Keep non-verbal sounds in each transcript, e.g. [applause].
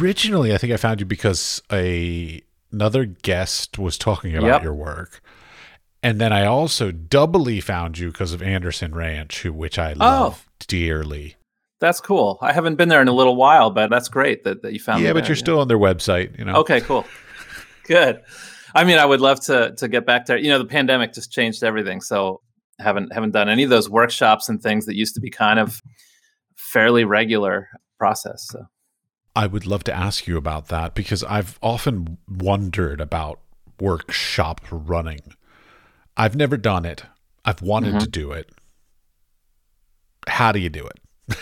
originally, I think I found you because a another guest was talking about Yep. your work. And then I also doubly found you because of Anderson Ranch, who which I oh. love dearly. That's cool. I haven't been there in a little while, but that's great that, that you found. yeah, but there, you're still on their website, you know. Okay, cool. Good. I mean, I would love to to get back there. You know, the pandemic just changed everything, so haven't haven't done any of those workshops and things that used to be kind of fairly regular process. So I would love to ask you about that because I've often wondered about workshop running. I've never done it. I've wanted to do it. How do you do it?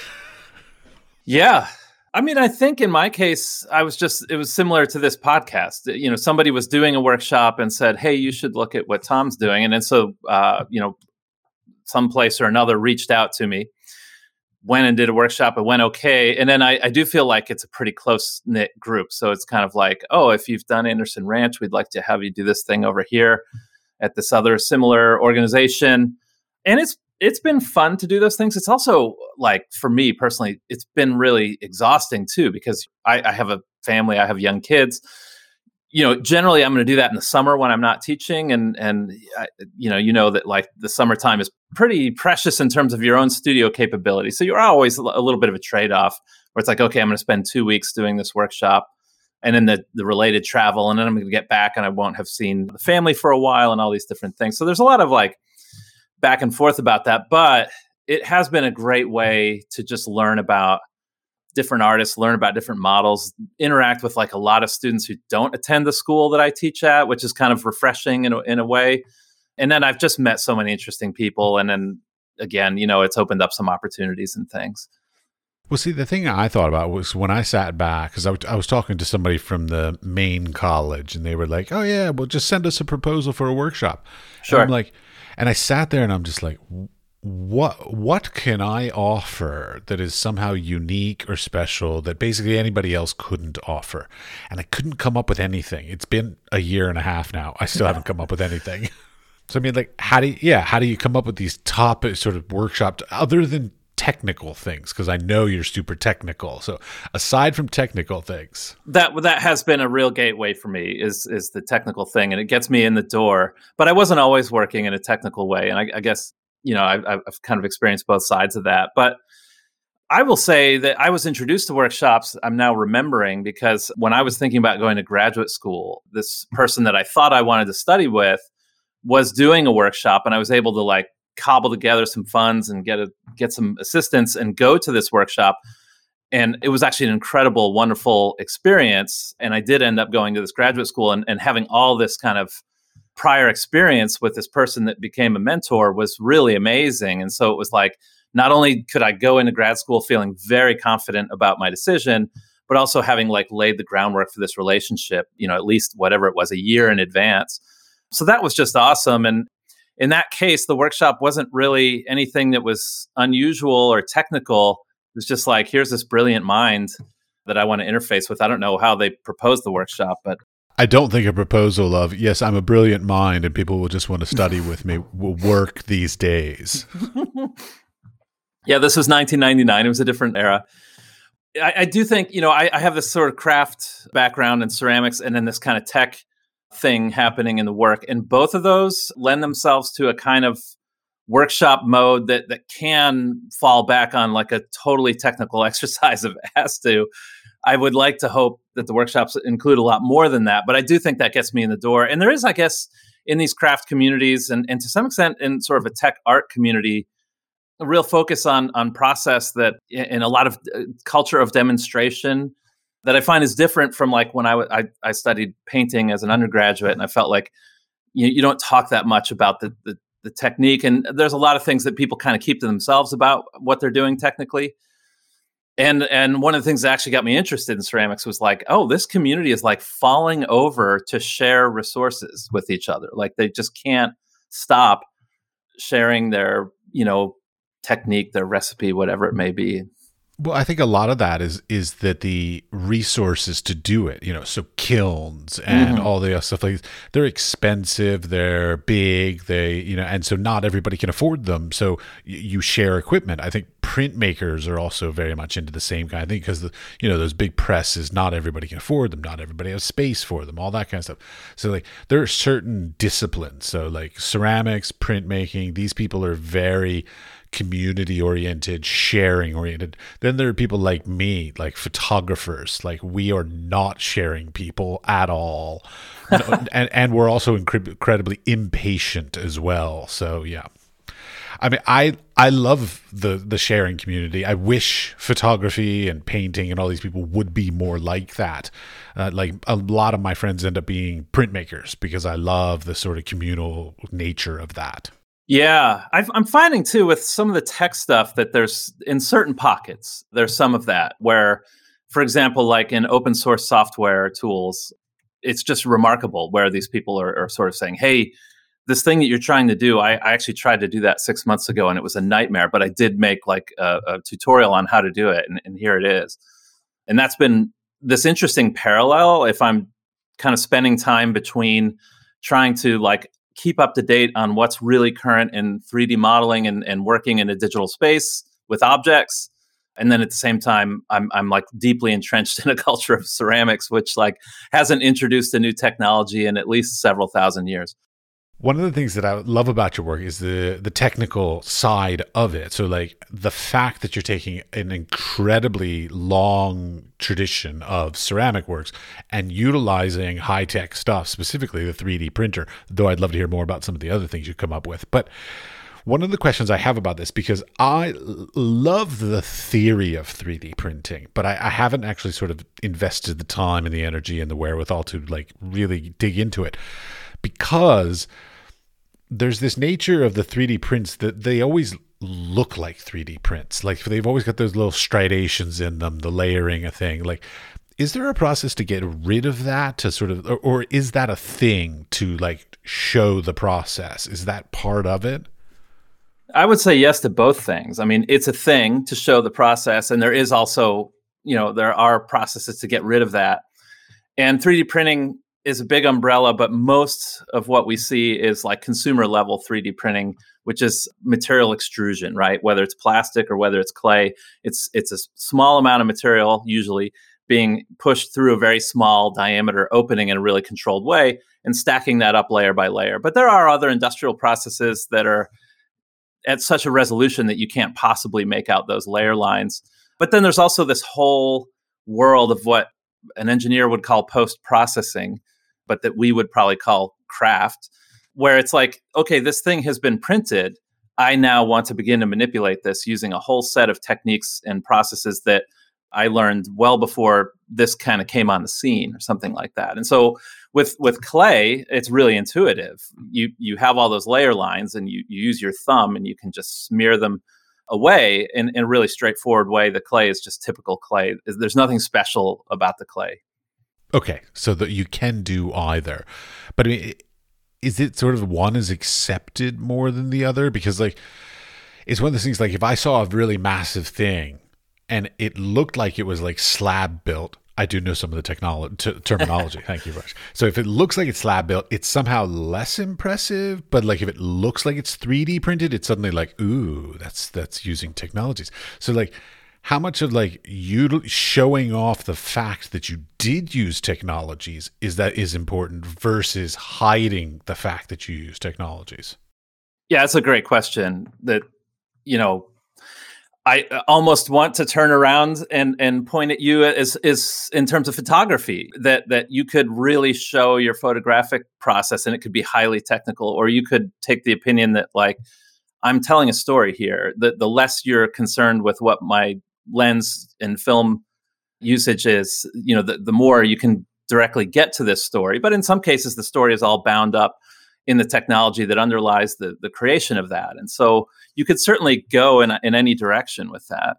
Yeah. I mean, I think in my case, I was just, it was similar to this podcast. You know, somebody was doing a workshop and said, Hey, you should look at what Tom's doing. And then so, uh, you know, some place or another reached out to me, went and did a workshop. It went okay. And then I, I do feel like it's a pretty close knit group. So it's kind of like, oh, if you've done Anderson Ranch, we'd like to have you do this thing over here at this other similar organization. And it's it's been fun to do those things. It's also like for me personally, it's been really exhausting too because I, I have a family, I have young kids. You know, generally I'm going to do that in the summer when I'm not teaching, and and I, you know, you know that like the summertime is pretty precious in terms of your own studio capability. So you're always a little bit of a trade off where it's like, okay, I'm going to spend two weeks doing this workshop, and then the the related travel, and then I'm going to get back and I won't have seen the family for a while, and all these different things. So there's a lot of like back and forth about that, but it has been a great way to just learn about different artists, learn about different models, interact with like a lot of students who don't attend the school that I teach at, which is kind of refreshing in a, in a way. And then I've just met so many interesting people. And then again, you know, it's opened up some opportunities and things. Well, see, the thing I thought about was when I sat back, because I, w- I was talking to somebody from the main college, and they were like, "Oh yeah, well, just send us a proposal for a workshop." Sure. And I'm like, and I sat there, and I'm just like, "What? What can I offer that is somehow unique or special that basically anybody else couldn't offer?" And I couldn't come up with anything. It's been a year and a half now. I still haven't come up with anything. [laughs] So I mean, like, how do you, yeah, how do you come up with these top uh, sort of workshops other than technical things? Because I know you're super technical. So aside from technical things, that that has been a real gateway for me is is the technical thing and it gets me in the door but i wasn't always working in a technical way and i, I guess you know I've, I've kind of experienced both sides of that. But i will say that i was introduced to workshops i'm now remembering because when i was thinking about going to graduate school this person that i thought i wanted to study with was doing a workshop and i was able to like cobble together some funds and get a get some assistance and go to this workshop. And it was actually an incredible wonderful experience and i did end up going to this graduate school and, and having all this kind of prior experience with this person that became a mentor was really amazing. And so it was like not only could i go into grad school feeling very confident about my decision but also having like laid the groundwork for this relationship you know at least whatever it was a year in advance. So that was just awesome. And in that case the workshop wasn't really anything that was unusual or technical. It was just like here's this brilliant mind that I want to interface with. I don't know how they proposed the workshop, but I don't think a proposal of, yes, I'm a brilliant mind and people will just want to study with me [laughs] will work these days. yeah, this was 1999. It was a different era. I, I do think, you know, I, I have this sort of craft background in ceramics and then this kind of tech thing happening in the work. And both of those lend themselves to a kind of workshop mode that that can fall back on like a totally technical [laughs] exercise if it has to. I would like to hope that the workshops include a lot more than that, but I do think that gets me in the door. And there is, I guess, in these craft communities and, and to some extent in sort of a tech art community, a real focus on on process that in a lot of uh, culture of demonstration that I find is different from like when I, w- I, I studied painting as an undergraduate and I felt like you, you don't talk that much about the, the the technique and there's a lot of things that people kind of keep to themselves about what they're doing technically and and one of the things that actually got me interested in ceramics was like oh this community is like falling over to share resources with each other. Like they just can't stop sharing their you know technique their recipe whatever it may be Well, I think a lot of that is is that the resources to do it, you know, so kilns and Mhm. all the stuff like they're expensive, they're big, they, you know, and so not everybody can afford them. So y- you share equipment. I think printmakers are also very much into the same kind of thing because the you know those big presses, not everybody can afford them, not everybody has space for them, all that kind of stuff. So like there are certain disciplines. So like ceramics, printmaking, these people are very community oriented, sharing oriented. Then there are people like me, like photographers. Like we are not sharing people at all, [laughs] and and we're also incredibly impatient as well. So yeah. I mean, I I love the the sharing community. I wish photography and painting and all these people would be more like that. Uh, like a lot of my friends end up being printmakers because I love the sort of communal nature of that. Yeah, i am finding too with some of the tech stuff that there's in certain pockets, there's some of that where, for example, like in open source software tools, it's just remarkable where these people are, are sort of saying, hey, this thing that you're trying to do, I, I, actually tried to do that six months ago and it was a nightmare, but I did make like a, a tutorial on how to do it, and, and here it is. And that's been this interesting parallel if I'm kind of spending time between trying to like keep up to date on what's really current in 3D modeling and, and working in a digital space with objects. And then at the same time, I'm I'm like deeply entrenched [laughs] in a culture of ceramics, which like hasn't introduced a new technology in at least several thousand years. One of the things that I love about your work is the the technical side of it. So like the fact that you're taking an incredibly long tradition of ceramic works and utilizing high-tech stuff, specifically the 3D printer, though I'd love to hear more about some of the other things you come up with. But one of the questions I have about this because I love the theory of 3D printing, but I, I, haven't actually sort of invested the time and the energy and the wherewithal to like really dig into it because there's this nature of the 3D prints that they always look like 3D prints. Like they've always got those little striations in them, the layering a thing. Like, is there a process to get rid of that to sort of, or, or is that a thing to like show the process? Is that part of it? I would say yes to both things. I mean, it's a thing to show the process, and there is also, you know, there are processes to get rid of that. And 3D printing is a big umbrella, but most of what we see is like consumer level 3D printing, which is material extrusion, right? Whether it's plastic or whether it's clay, it's it's a small amount of material usually being pushed through a very small diameter opening in a really controlled way and stacking that up layer by layer. But there are other industrial processes that are at such a resolution that you can't possibly make out those layer lines. But then there's also this whole world of what an engineer would call post processing, but that we would probably call craft, where it's like, okay, this thing has been printed. I now want to begin to manipulate this using a whole set of techniques and processes that I learned well before this kind of came on the scene or something like that. And so with with clay, it's really intuitive. You you have all those layer lines and you, you use your thumb and you can just smear them away in, in a really straightforward way. The clay is just typical clay. There's nothing special about the clay. Okay, so that you can do either, but I mean, is it sort of one is accepted more than the other? Because like, it's one of those things. Like, if I saw a really massive thing and it looked like it was like slab built, I do know some of the technology t- terminology. Thank you, Rush. So if it looks like it's slab built, it's somehow less impressive. But like if it looks like it's 3D printed, it's suddenly like, ooh, that's that's using technologies. So like how much of like you showing off the fact that you did use technologies is that is important versus hiding the fact that you use technologies yeah that's a great question that you know i uh, almost want to turn around and and point at you as is in terms of photography that that you could really show your photographic process and it could be highly technical or you could take the opinion that like I'm telling a story here. The the less you're concerned with what my lens and film usage is, you know, the, the more you can directly get to this story. But in some cases, the story is all bound up in the technology that underlies the, the creation of that. And so you could certainly go in, in any direction with that.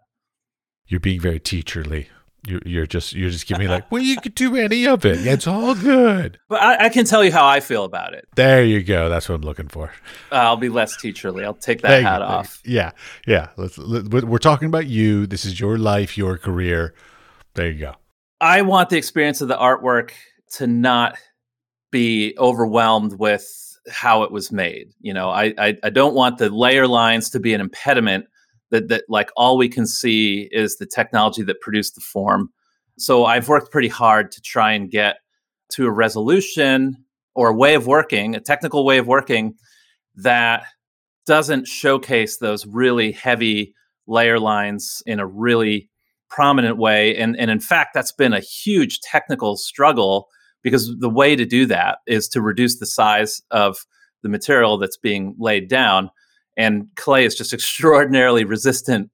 You're being very teacherly. You're, you're just you're just giving me like, well, you could do any of it. It's all good. But I, I, can tell you how I feel about it. There you go. That's what I'm looking for. Uh, I'll be less teacherly. I'll take that Thank hat you. off. Yeah, yeah. Let's, let, we're talking about you. This is your life, your career. There you go. I want the experience of the artwork to not be overwhelmed with how it was made. You know, I, I, I don't want the layer lines to be an impediment that that like all we can see is the technology that produced the form. So I've worked pretty hard to try and get to a resolution or a way of working, a technical way of working that doesn't showcase those really heavy layer lines in a really prominent way. And, and in fact, that's been a huge technical struggle because the way to do that is to reduce the size of the material that's being laid down. And clay is just [laughs] extraordinarily resistant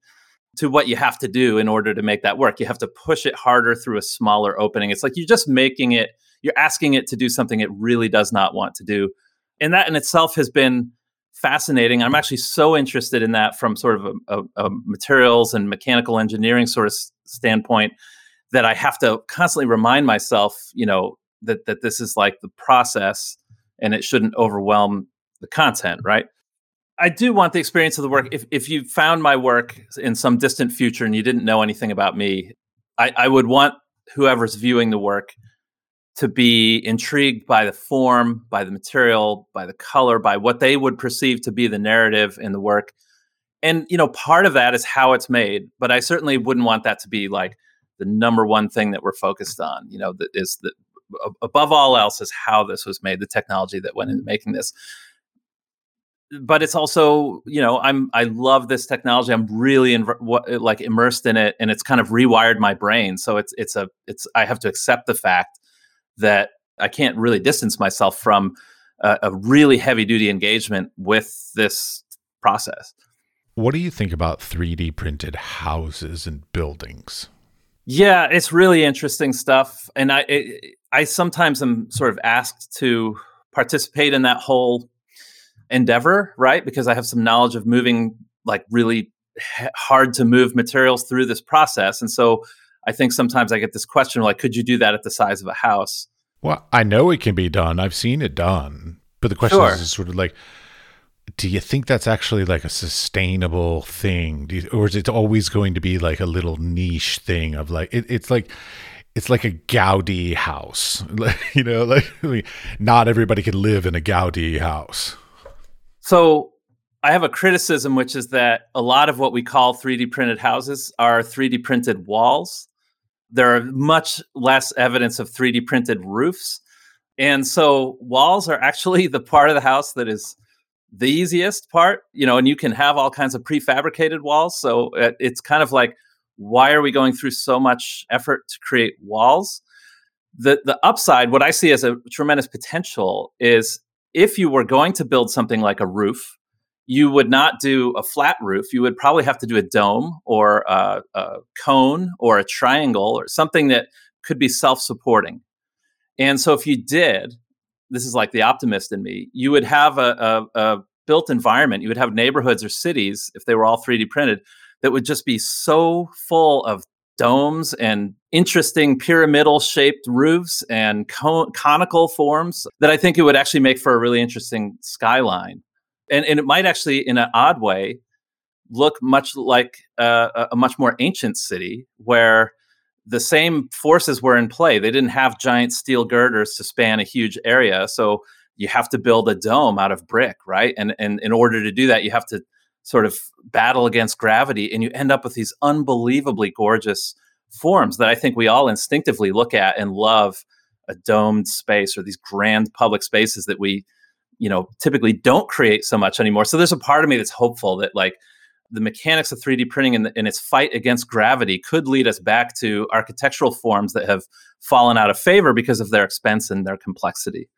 to what you have to do in order to make that work. You have to push it harder through a smaller opening. It's like you're just making it, you're asking it to do something it really does not want to do. And that in itself has been fascinating. I'm actually so interested in that from sort of a, a, a materials and mechanical engineering sort of standpoint that I have to constantly remind myself, you know, that that this is like the process and it shouldn't overwhelm the content, right? I do want the experience of the work. Mm-hmm. If if you found my work in some distant future and you didn't know anything about me, I, I would want whoever's viewing the work to be intrigued by the form, by the material, by the color, by what they would perceive to be the narrative in the work. And you know, part of that is how it's made, but I certainly wouldn't want that to be like the number one thing that we're focused on. You know, that is the above all else is how this was made, the technology that went into mm-hmm. making this. But it's also, you know, I'm I love this technology. I'm really in, like immersed in it, and it's kind of rewired my brain. So it's it's a it's I have to accept the fact that I can't really distance myself from a, a really heavy duty engagement with this process. What do you think about 3D printed houses and buildings? Yeah, it's really interesting stuff, and I it, I sometimes am sort of asked to participate in that whole endeavor, right? Because I have some knowledge of moving like really hard to move materials through this process, and so I think sometimes I get this question like, could you do that at the size of a house? Well, I know it can be done. I've seen it done. But the question sure. is sort of like, do you think that's actually like a sustainable thing? You, or is it always going to be like a little niche thing of like, it, it's like, it's like a Gaudi house, [laughs] you know, like [laughs] not everybody can live in a Gaudi house. So I have a criticism, which is that a lot of what we call 3D printed houses are 3D printed walls there are much less evidence of 3D printed roofs. And so walls are actually the part of the house that is the easiest part, you know, and you can have all kinds of prefabricated walls. So it's kind of like, why are we going through so much effort to create walls? The, the upside, what I see as a tremendous potential is if you were going to build something like a roof, you would not do a flat roof. You would probably have to do a dome or a, a cone or a triangle or something that could be self supporting. And so, if you did, this is like the optimist in me, you would have a, a, a built environment. You would have neighborhoods or cities, if they were all 3D printed, that would just be so full of domes and interesting pyramidal shaped roofs and con- conical forms that I think it would actually make for a really interesting skyline and and it might actually, in an odd way, look much like uh, a much more ancient city where the same forces were in play. They didn't have giant steel girders to span a huge area, so you have to build a dome out of brick, right? And and in order to do that, you have to sort of battle against gravity, and you end up with these unbelievably gorgeous forms that I think we all instinctively look at and love a domed space or these grand public spaces that we you know typically don't create so much anymore. So there's a part of me that's hopeful that like the mechanics of 3d printing and, and its fight against gravity could lead us back to architectural forms that have fallen out of favor because of their expense and their complexity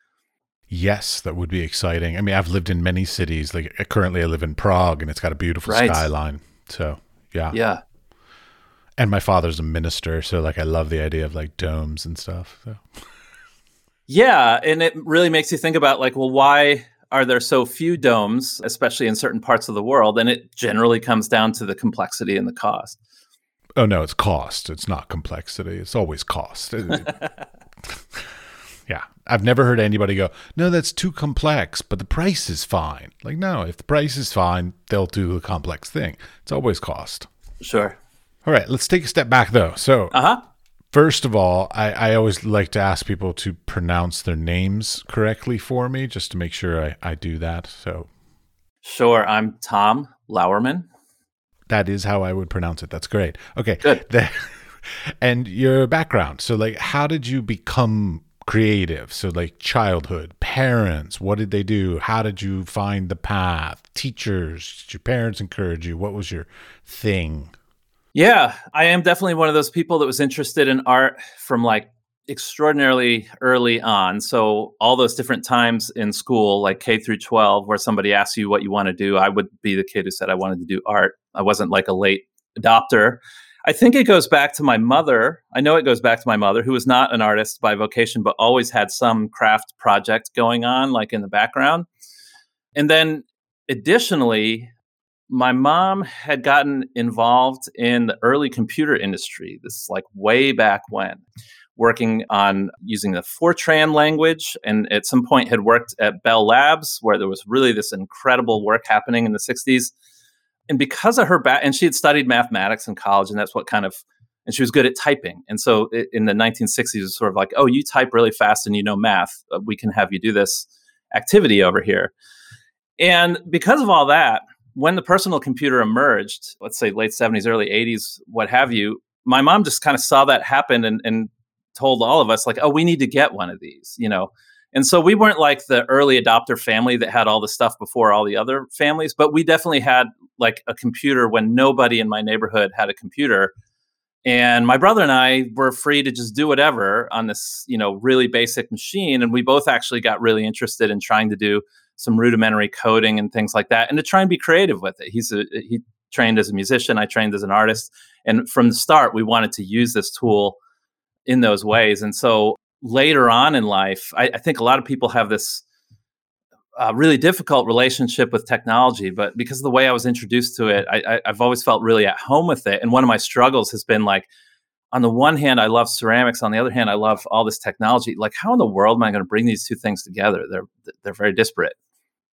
Yes, that would be exciting. I mean, I've lived in many cities. Like uh, currently, I live in Prague, and it's got a beautiful right. skyline. So, yeah, yeah. And my father's a minister, so like I love the idea of like domes and stuff. So. Yeah, and it really makes you think about like, well, why are there so few domes, especially in certain parts of the world? And it generally comes down to the complexity and the cost. Oh no, it's cost. It's not complexity. It's always cost. [laughs] [laughs] yeah, I've never heard anybody go, "No, that's too complex, but the price is fine." Like, no, if the price is fine, they'll do the complex thing. It's always cost. Sure. All right, let's take a step back though. So, uh-huh. First of all, I, I always like to ask people to pronounce their names correctly for me, just to make sure I, I do that. So, sure, I'm Tom Lauerman. That is how I would pronounce it. That's great. Okay. Good. [laughs] The, and your background. So, like, how did you become creative? So, like, childhood, parents, what did they do? How did you find the path? Teachers, did your parents encourage you? What was your thing? Yeah, I am definitely one of those people that was interested in art from like extraordinarily early on. So all those different times in school, like K through 12, where somebody asks you what you want to do, I would be the kid who said I wanted to do art. I wasn't like a late adopter. I think it goes back to my mother. I know it goes back to my mother, who was not an artist by vocation, but always had some craft project going on, like in the background. And then additionally, my mom had gotten involved in the early computer industry. This is like way back when working on using the Fortran language, and at some point had worked at Bell Labs, where there was really this incredible work happening in the 60s. And because of her back, and she had studied mathematics in college, and that's what kind of, and she was good at typing. And so in the 1960s, it was sort of like, oh, you type really fast and you know math. Uh, we can have you do this activity over here. And because of all that, when the personal computer emerged, let's say late 70s, early 80s, what have you, my mom just kind of saw that happen and, and told all of us like, oh, we need to get one of these, you know. And so we weren't like the early adopter family that had all the stuff before all the other families, but we definitely had like a computer when nobody in my neighborhood had a computer. And my brother and I were free to just do whatever on this, you know, really basic machine. And we both actually got really interested in trying to do some rudimentary coding and things like that, and to try and be creative with it. He's a he trained as a musician. I trained as an artist, and from the start, we wanted to use this tool in those ways. And so later on in life, I, I think a lot of people have this uh, really difficult relationship with technology, but because of the way I was introduced to it, I, have always felt really at home with it. And one of my struggles has been like, on the one hand, I love ceramics. On the other hand, I love all this technology. Like, how in the world am I going to bring these two things together? They're they're very disparate.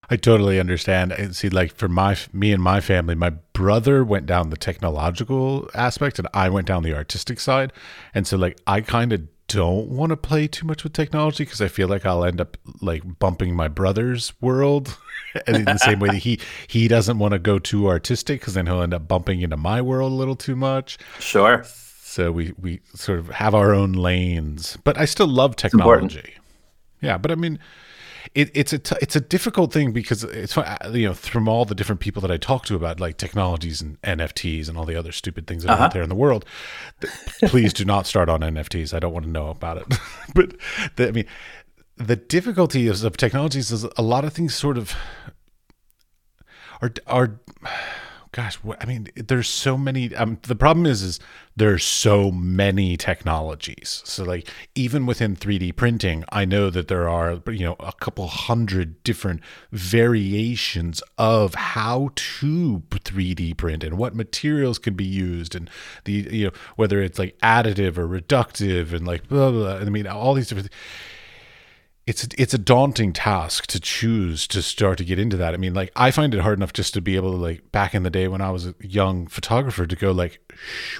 I totally understand. And see, like for my me and my family, my brother went down the technological aspect, and I went down the artistic side. And so, like, I kind of don't want to play too much with technology because I feel like I'll end up like bumping my brother's world, [laughs] in the same way that he he doesn't want to go too artistic because then he'll end up bumping into my world a little too much. Sure. So we we sort of have our own lanes, but I still love technology. Yeah, but I mean it, it's a t- it's a difficult thing because it's uh, you know from all the different people that I talk to about like technologies and NFTs and all the other stupid things that uh-huh. are out uh-huh. there in the world. please do not start on NFTs. I don't want to know about it. [laughs] but the, I mean, the difficulty is of technologies is a lot of things sort of are are gosh, what, I mean, there's so many. Um, the problem is, is there's so many technologies. So, like, even within 3D printing, I know that there are, you know, a couple hundred different variations of how to 3D print and what materials can be used, and the, you know, whether it's like additive or reductive, and like blah blah. Blah. I mean, all these different. Things it's it's a daunting task to choose to start to get into that. I mean, like I find it hard enough just to be able to like back in the day when I was a young photographer to go like,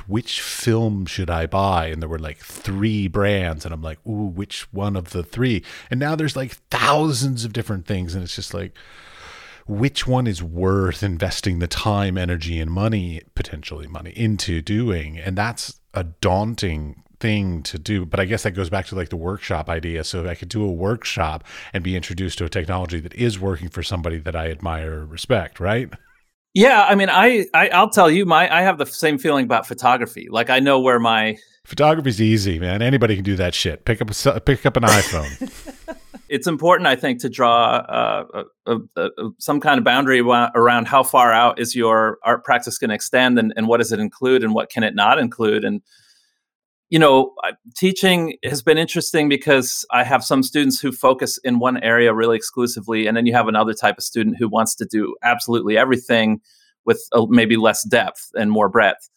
which film should I buy? And there were like three brands, and I'm like, ooh, which one of the three? And now there's like thousands of different things, and it's just like, which one is worth investing the time, energy, and money, potentially money, into doing? And that's a daunting thing to do but i guess that goes back to like the workshop idea. So if i could do a workshop and be introduced to a technology that is working for somebody that i admire or respect right? Yeah i mean I, I i'll tell you my i have the same feeling about photography. Like i know where my photography's easy man. Anybody can do that shit. Pick up a pick up an iphone. [laughs] [laughs] It's important i think to draw uh, a, a, a, some kind of boundary around how far out is your art practice going to extend and, and what does it include and what can it not include. And you know, teaching has been interesting because I have some students who focus in one area really exclusively, and then you have another type of student who wants to do absolutely everything with a, maybe less depth and more breadth.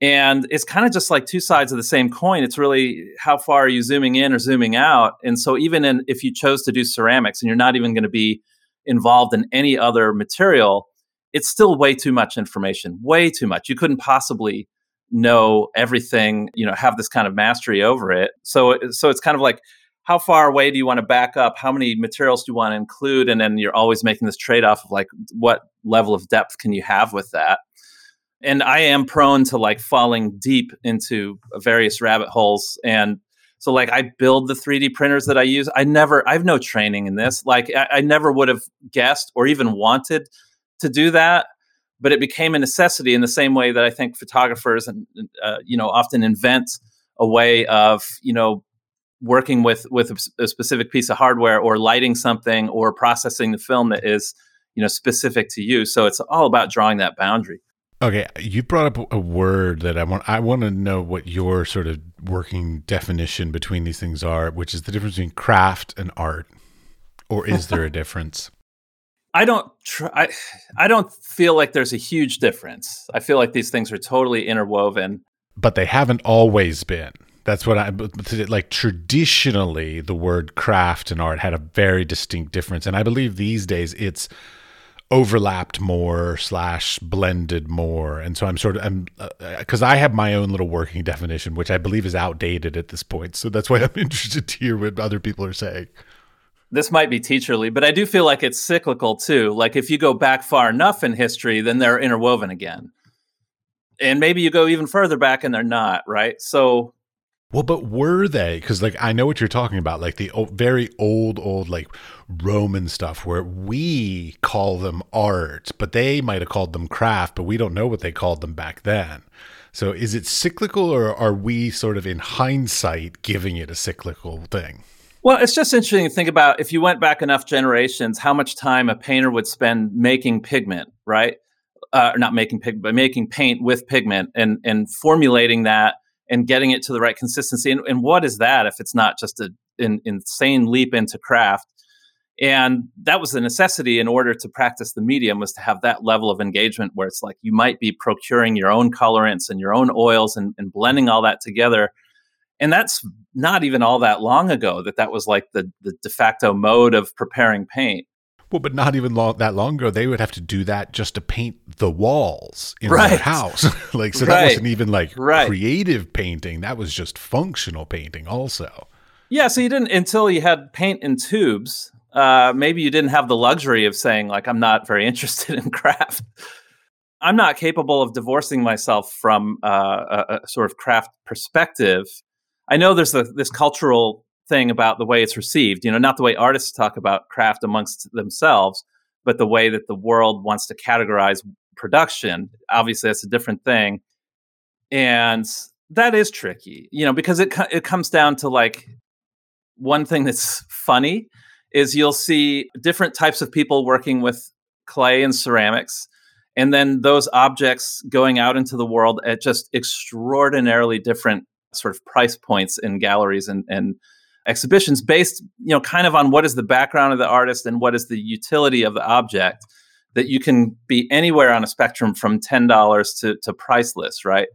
And it's kind of just like two sides of the same coin. It's really how far are you zooming in or zooming out? And so, even in, if you chose to do ceramics and you're not even going to be involved in any other material, it's still way too much information, way too much. You couldn't possibly know everything, you know, have this kind of mastery over it. So so it's kind of like how far away do you want to back up? How many materials do you want to include? And then you're always making this trade off of like what level of depth can you have with that? and I am prone to like falling deep into various rabbit holes. And so, like, I build the 3D printers that I use. I never, I have no training in this. Like, I, I never would have guessed or even wanted to do that. But it became a necessity in the same way that I think photographers and uh, you know often invent a way of you know working with with a, specific piece of hardware or lighting something or processing the film that is you know specific to you. So it's all about drawing that boundary. Okay, you brought up a word that I want. I want to know what your sort of working definition between these things are, which is the difference between craft and art, or is there a [laughs] difference? I don't. I, I don't feel like there's a huge difference. I feel like these things are totally interwoven, but they haven't always been. That's what I like. Traditionally, the word craft and art had a very distinct difference, and I believe these days it's overlapped more slash blended more and so i'm sort of i'm because uh, i have my own little working definition which i believe is outdated at this point so that's why i'm [laughs] interested to hear what other people are saying this might be teacherly but i do feel like it's cyclical too like if you go back far enough in history then they're interwoven again and maybe you go even further back and they're not right so well, but were they? Because like I know what you're talking about, like the old, very old, old like Roman stuff, where we call them art, but they might have called them craft, but we don't know what they called them back then. So is it cyclical, or are we sort of in hindsight giving it a cyclical thing? Well, it's just interesting to think about if you went back enough generations, how much time a painter would spend making pigment, right? Uh, not making pigment, but making paint with pigment and and formulating that and getting it to the right consistency. And, and what is that if it's not just an insane leap into craft? And that was the necessity in order to practice the medium was to have that level of engagement where it's like you might be procuring your own colorants and your own oils and, and blending all that together. And that's not even all that long ago that that was like the, the de facto mode of preparing paint. Well, but not even long, that long ago, they would have to do that just to paint the walls in right. their house. [laughs] like, so right. that wasn't even like right. creative painting. That was just functional painting, also. Yeah. So you didn't until you had paint in tubes. Uh, maybe you didn't have the luxury of saying like, "I'm not very [laughs] interested in craft." I'm not capable of divorcing myself from uh, a, a, sort of craft perspective. I know there's a, this cultural thing about the way it's received. You know, not the way artists talk about craft amongst themselves, but the way that the world wants to categorize production. Obviously, that's a different thing, and that is tricky. You know, because it it comes down to like one thing that's funny is you'll see different types of people working with clay and ceramics and then those objects going out into the world at just extraordinarily different sort of price points in galleries and, and exhibitions based, you know, kind of on what is the background of the artist and what is the utility of the object that you can be anywhere on a spectrum from $10 to, to priceless, right?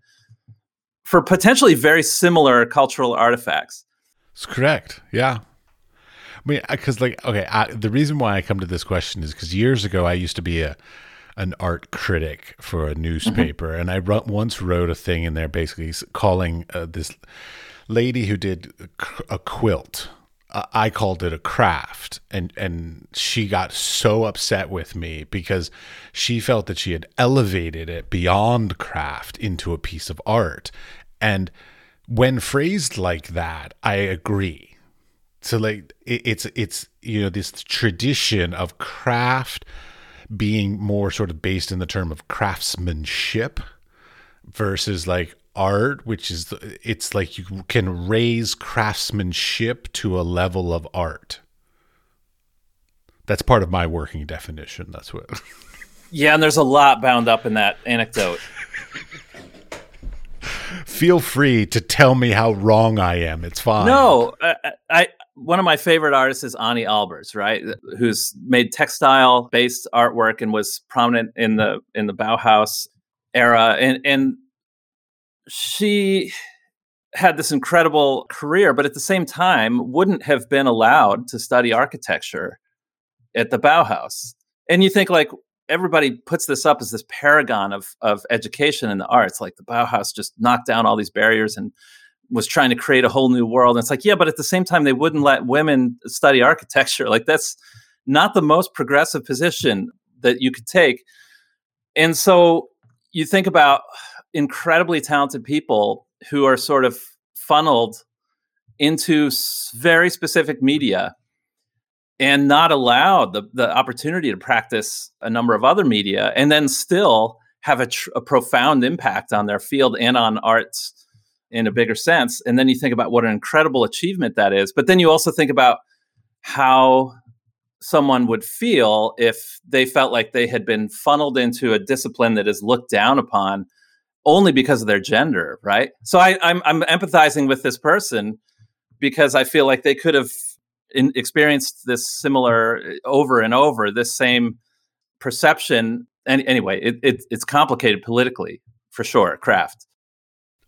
For potentially very similar cultural artifacts. It's correct. Yeah. I mean, because like, okay, I, the reason why I come to this question is because years ago I used to be a an art critic for a newspaper, mm-hmm. and I once wrote a thing in there basically calling uh, this lady who did a quilt. I called it a craft, and and she got so upset with me because she felt that she had elevated it beyond craft into a piece of art, and when phrased like that, I agree. So like it, it's it's you know this tradition of craft being more sort of based in the term of craftsmanship versus like art, which is it's like you can raise craftsmanship to a level of art. That's part of my working definition. That's what. yeah, and there's a lot bound up in that anecdote. [laughs] Feel free to tell me how wrong I am. It's fine. No, I, I one of my favorite artists is Anni Albers, right? Who's made textile based artwork and was prominent in the in the Bauhaus era, and and she had this incredible career, but at the same time wouldn't have been allowed to study architecture at the Bauhaus. And you think like everybody puts this up as this paragon of of education in the arts, like the Bauhaus just knocked down all these barriers and was trying to create a whole new world. And it's like, yeah, but at the same time, they wouldn't let women study architecture. [laughs] Like that's not the most progressive position that you could take. And so you think about incredibly talented people who are sort of funneled into very specific media and not allowed the, the opportunity to practice a number of other media and then still have a, tr- a profound impact on their field and on arts in a bigger sense. And then you think about what an incredible achievement that is. But then you also think about how someone would feel if they felt like they had been funneled into a discipline that is looked down upon only because of their gender, right? So I, I'm, I'm empathizing with this person because I feel like they could have in, experienced this similar uh, over and over, this same perception. And anyway, it, it, it's complicated politically for sure. Craft.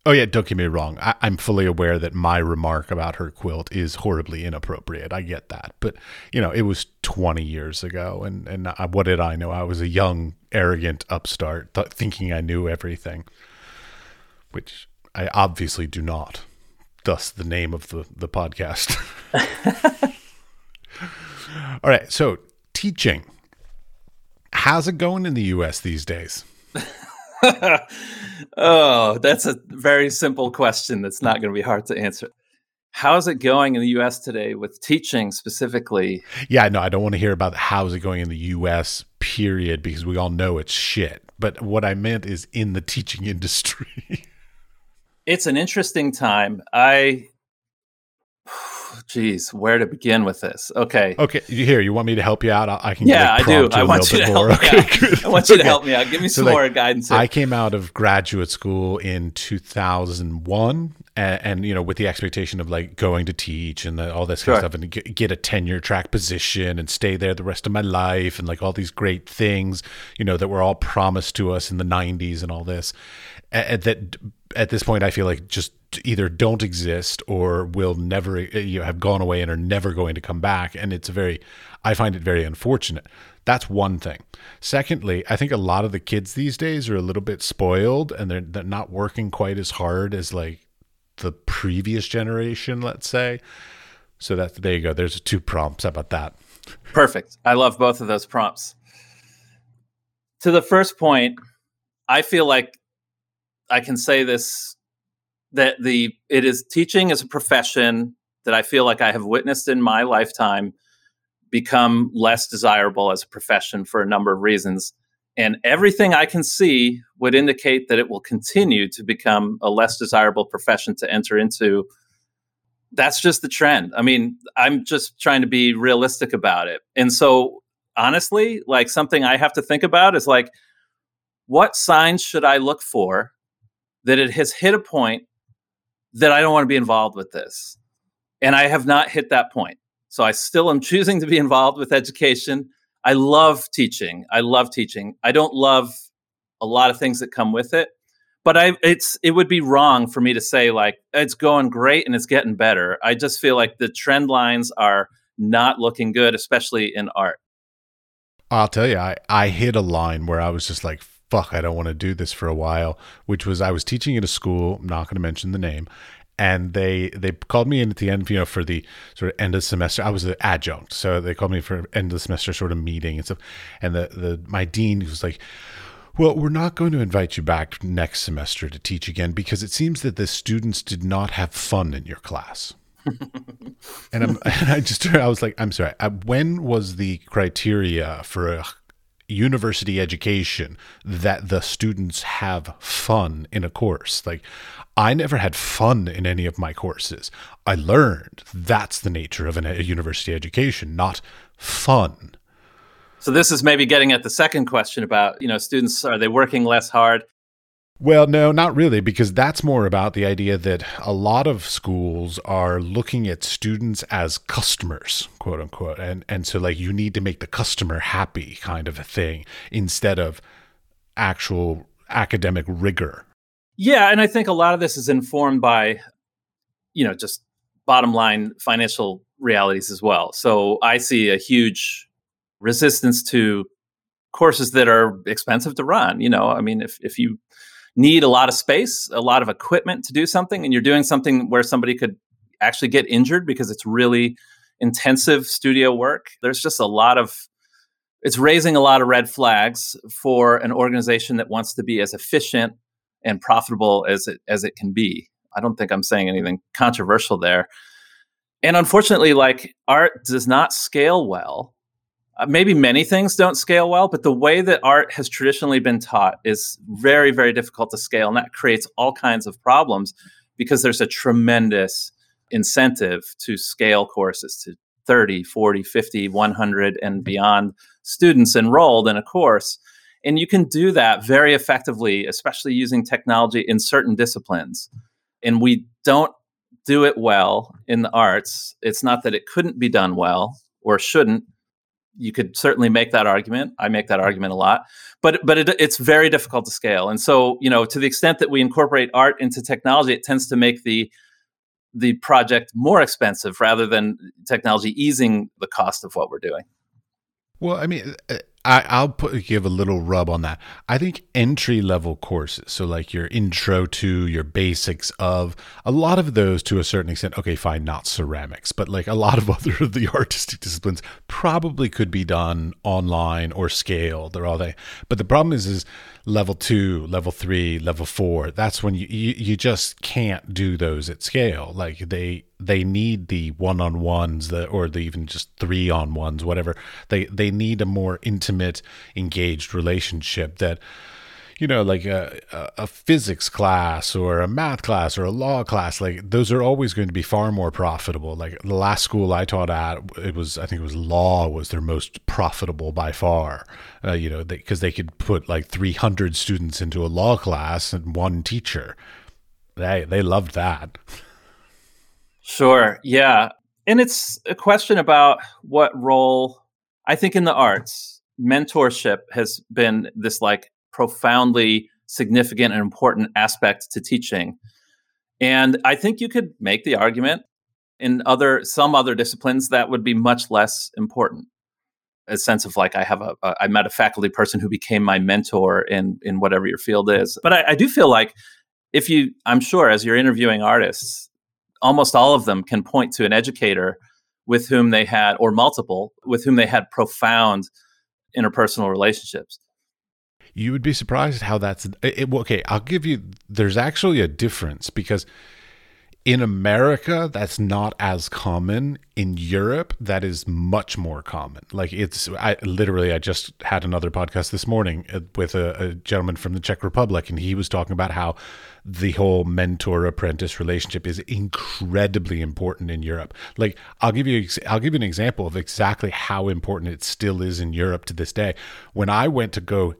Oh yeah, don't get me wrong. I, am fully aware that my remark about her quilt is horribly inappropriate. I get that, but you know, it was 20 years ago, and and I, what did I know? I was a young, arrogant upstart, th- thinking I knew everything, which I obviously do not. Thus, the name of the the podcast. [laughs] All right, so teaching. How's it going in the U.S. these days? [laughs] oh, that's a very simple question that's not going to be hard to answer. How's it going in the US today with teaching specifically? Yeah, no, I don't want to hear about how's it going in the US, period, because we all know it's shit. But what I meant is in the teaching [laughs] industry. It's an interesting time. I [sighs] Jeez, where to begin with this? Okay. Okay. Here, you want me to help you out? I can. Yeah, I do. I want you to help more. me okay. I want you okay. to help me out. Give me some so, more like, guidance. Here. I came out of graduate school in 2001, and, and, you know, with the expectation of like going to teach and the, all this kind of stuff, and get, get a tenure track position and stay there the rest of my life, and like all these great things, you know, that were all promised to us in the 90s and all this. And that at this point, I feel like just either don't exist or will never eh, you know, have gone away and are never going to come back. And it's very i find it very unfortunate. That's one thing. Secondly i think a lot of the kids these days are a little bit spoiled and they're, they're not working quite as hard as like the previous generation let's say. So that there you go. There's two prompts. How about that? Perfect. I love both of those prompts. To the first point i feel like i can say this that the it is teaching as a profession that I feel like I have witnessed in my lifetime become less desirable as a profession for a number of reasons. And everything I can see would indicate that it will continue to become a less desirable profession to enter into. That's just the trend. I mean, I'm just trying to be realistic about it. And so, honestly, like something I have to think about is like, what signs should I look for that it has hit a point that I don't want to be involved with this. And I have not hit that point. So I still am choosing to be involved with education. I love teaching. I love teaching. I don't love a lot of things that come with it, but I it's it would be wrong for me to say like it's going great and it's getting better. I just feel like the trend lines are not looking good, especially in art. I'll tell you, I, I hit a line where I was just like, fuck, I don't want to do this for a while, which was I was teaching at a school, I'm not going to mention the name, and they they called me in at the end, you know, for the sort of end of semester. I was an adjunct, so they called me for end of the semester sort of meeting and stuff. And the the my dean was like, "Well, we're not going to invite you back next semester to teach again because it seems that the students did not have fun in your class." [laughs] and, I'm, [laughs] and I just I was like, I'm sorry. Uh, when was the criteria for a university education that the students have fun in a course. Like, I never had fun in any of my courses. I learned that's the nature of an, a university education, not fun. So this is maybe getting at the second question about, you know, students are they working less hard? Well, no, not really, because that's more about the idea that a lot of schools are looking at students as customers, quote unquote. And and so like you need to make the customer happy kind of a thing instead of actual academic rigor. Yeah, and I think a lot of this is informed by you know, just bottom line financial realities as well. So I see a huge resistance to courses that are expensive to run. You know, I mean, if if you need a lot of space, a lot of equipment to do something, and you're doing something where somebody could actually get injured because it's really intensive studio work. There's just a lot of it's raising a lot of red flags for an organization that wants to be as efficient and profitable as it as it can be. I don't think I'm saying anything controversial there. And unfortunately, like art does not scale well. Uh, maybe many things don't scale well, but the way that art has traditionally been taught is very, very difficult to scale. And that creates all kinds of problems because there's a tremendous incentive to scale courses to 30, 40, 50, 100, and beyond students enrolled in a course. And you can do that very effectively, especially using technology in certain disciplines. And we don't do it well in the arts. It's not that it couldn't be done well or shouldn't. You could certainly make that argument. I make that argument a lot, but but it, it's very difficult to scale. And so, you know, to the extent that we incorporate art into technology, it tends to make the the project more expensive rather than technology easing the cost of what we're doing. Well, I mean, uh, I, will put, give a little rub on that. I think entry level courses, so like your intro to your basics of a lot of those to a certain extent, okay, fine, not ceramics, but like a lot of [laughs] other of the artistic disciplines probably could be done online or scaled or all that. But the problem is, is level two, level three, level four. That's when you, you, you just can't do those at scale. Like they they need the one on ones, the or the even just three on ones, whatever. They they need a more intimate, engaged relationship that you know, like a, a, physics class or a math class or a law class, like those are always going to be far more profitable. Like the last school I taught at, it was, I think it was law was their most profitable by far, uh, you know, because they, they could put like 300 students into a law class and one teacher. They, they loved that. Sure. Yeah. And it's a question about what role, I think, in the arts, mentorship has been this like profoundly significant and important aspect to teaching. And I think you could make the argument in other some other disciplines that would be much less important. A sense of like I have a, a I met a faculty person who became my mentor in in whatever your field is. But I, I do feel like if you, I'm sure, as you're interviewing artists, almost all of them can point to an educator with whom they had, or multiple, with whom they had profound interpersonal relationships you would be surprised how that's it, okay i'll give you there's actually a difference because in america that's not as common in europe that is much more common like it's i literally i just had another podcast this morning uh, with a, a gentleman from the czech republic and he was talking about how the whole mentor apprentice relationship is incredibly important in Europe. Like I'll give you I'll give you an example of exactly how important it still is in Europe to this day. When I went to go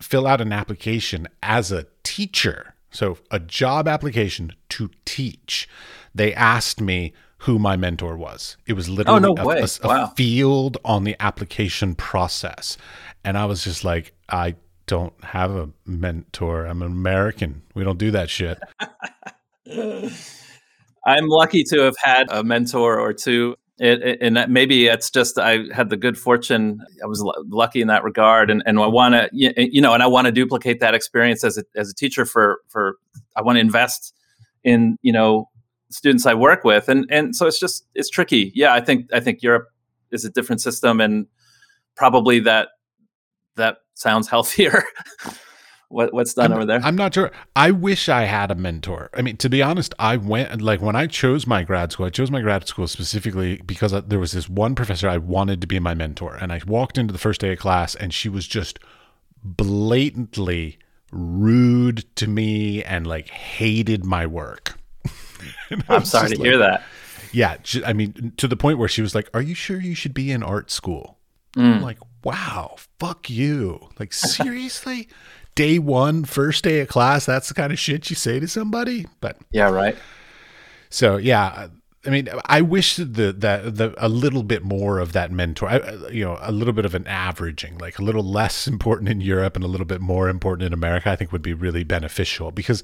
fill out an application as a teacher. So, a job application to teach. They asked me who my mentor was. It was literally oh, no a, a, a wow. field on the application process. And I was just like, I don't have a mentor. I'm an American. We don't do that shit. [laughs] I'm lucky to have had a mentor or two. It, it, and maybe it's just I had the good fortune. I was l- lucky in that regard, and, and I want to you know, and I want to duplicate that experience as a as a teacher for for I want to invest in you know students I work with, and and so it's just it's tricky. Yeah, I think I think Europe is a different system, and probably that that sounds [laughs] healthier. What, what's done I'm, over there? I'm not sure. I wish I had a mentor. I mean, to be honest, I went like when I chose my grad school. I chose my grad school specifically because there was this one professor I wanted to be my mentor, and I walked into the first day of class, and she was just blatantly rude to me and like hated my work. [laughs] I'm sorry to like, hear that. Yeah, I mean, to the point where she was like, "Are you sure you should be in art school?" Mm. I'm like, "Wow, fuck you!" Like [laughs] seriously day one, first day of class, that's the kind of shit you say to somebody. But yeah, right. So yeah, I mean, I wish the that the a little bit more of that mentor, you know, a little bit of an averaging, like a little less [laughs] important in Europe and a little bit more important in America. I think would be really beneficial because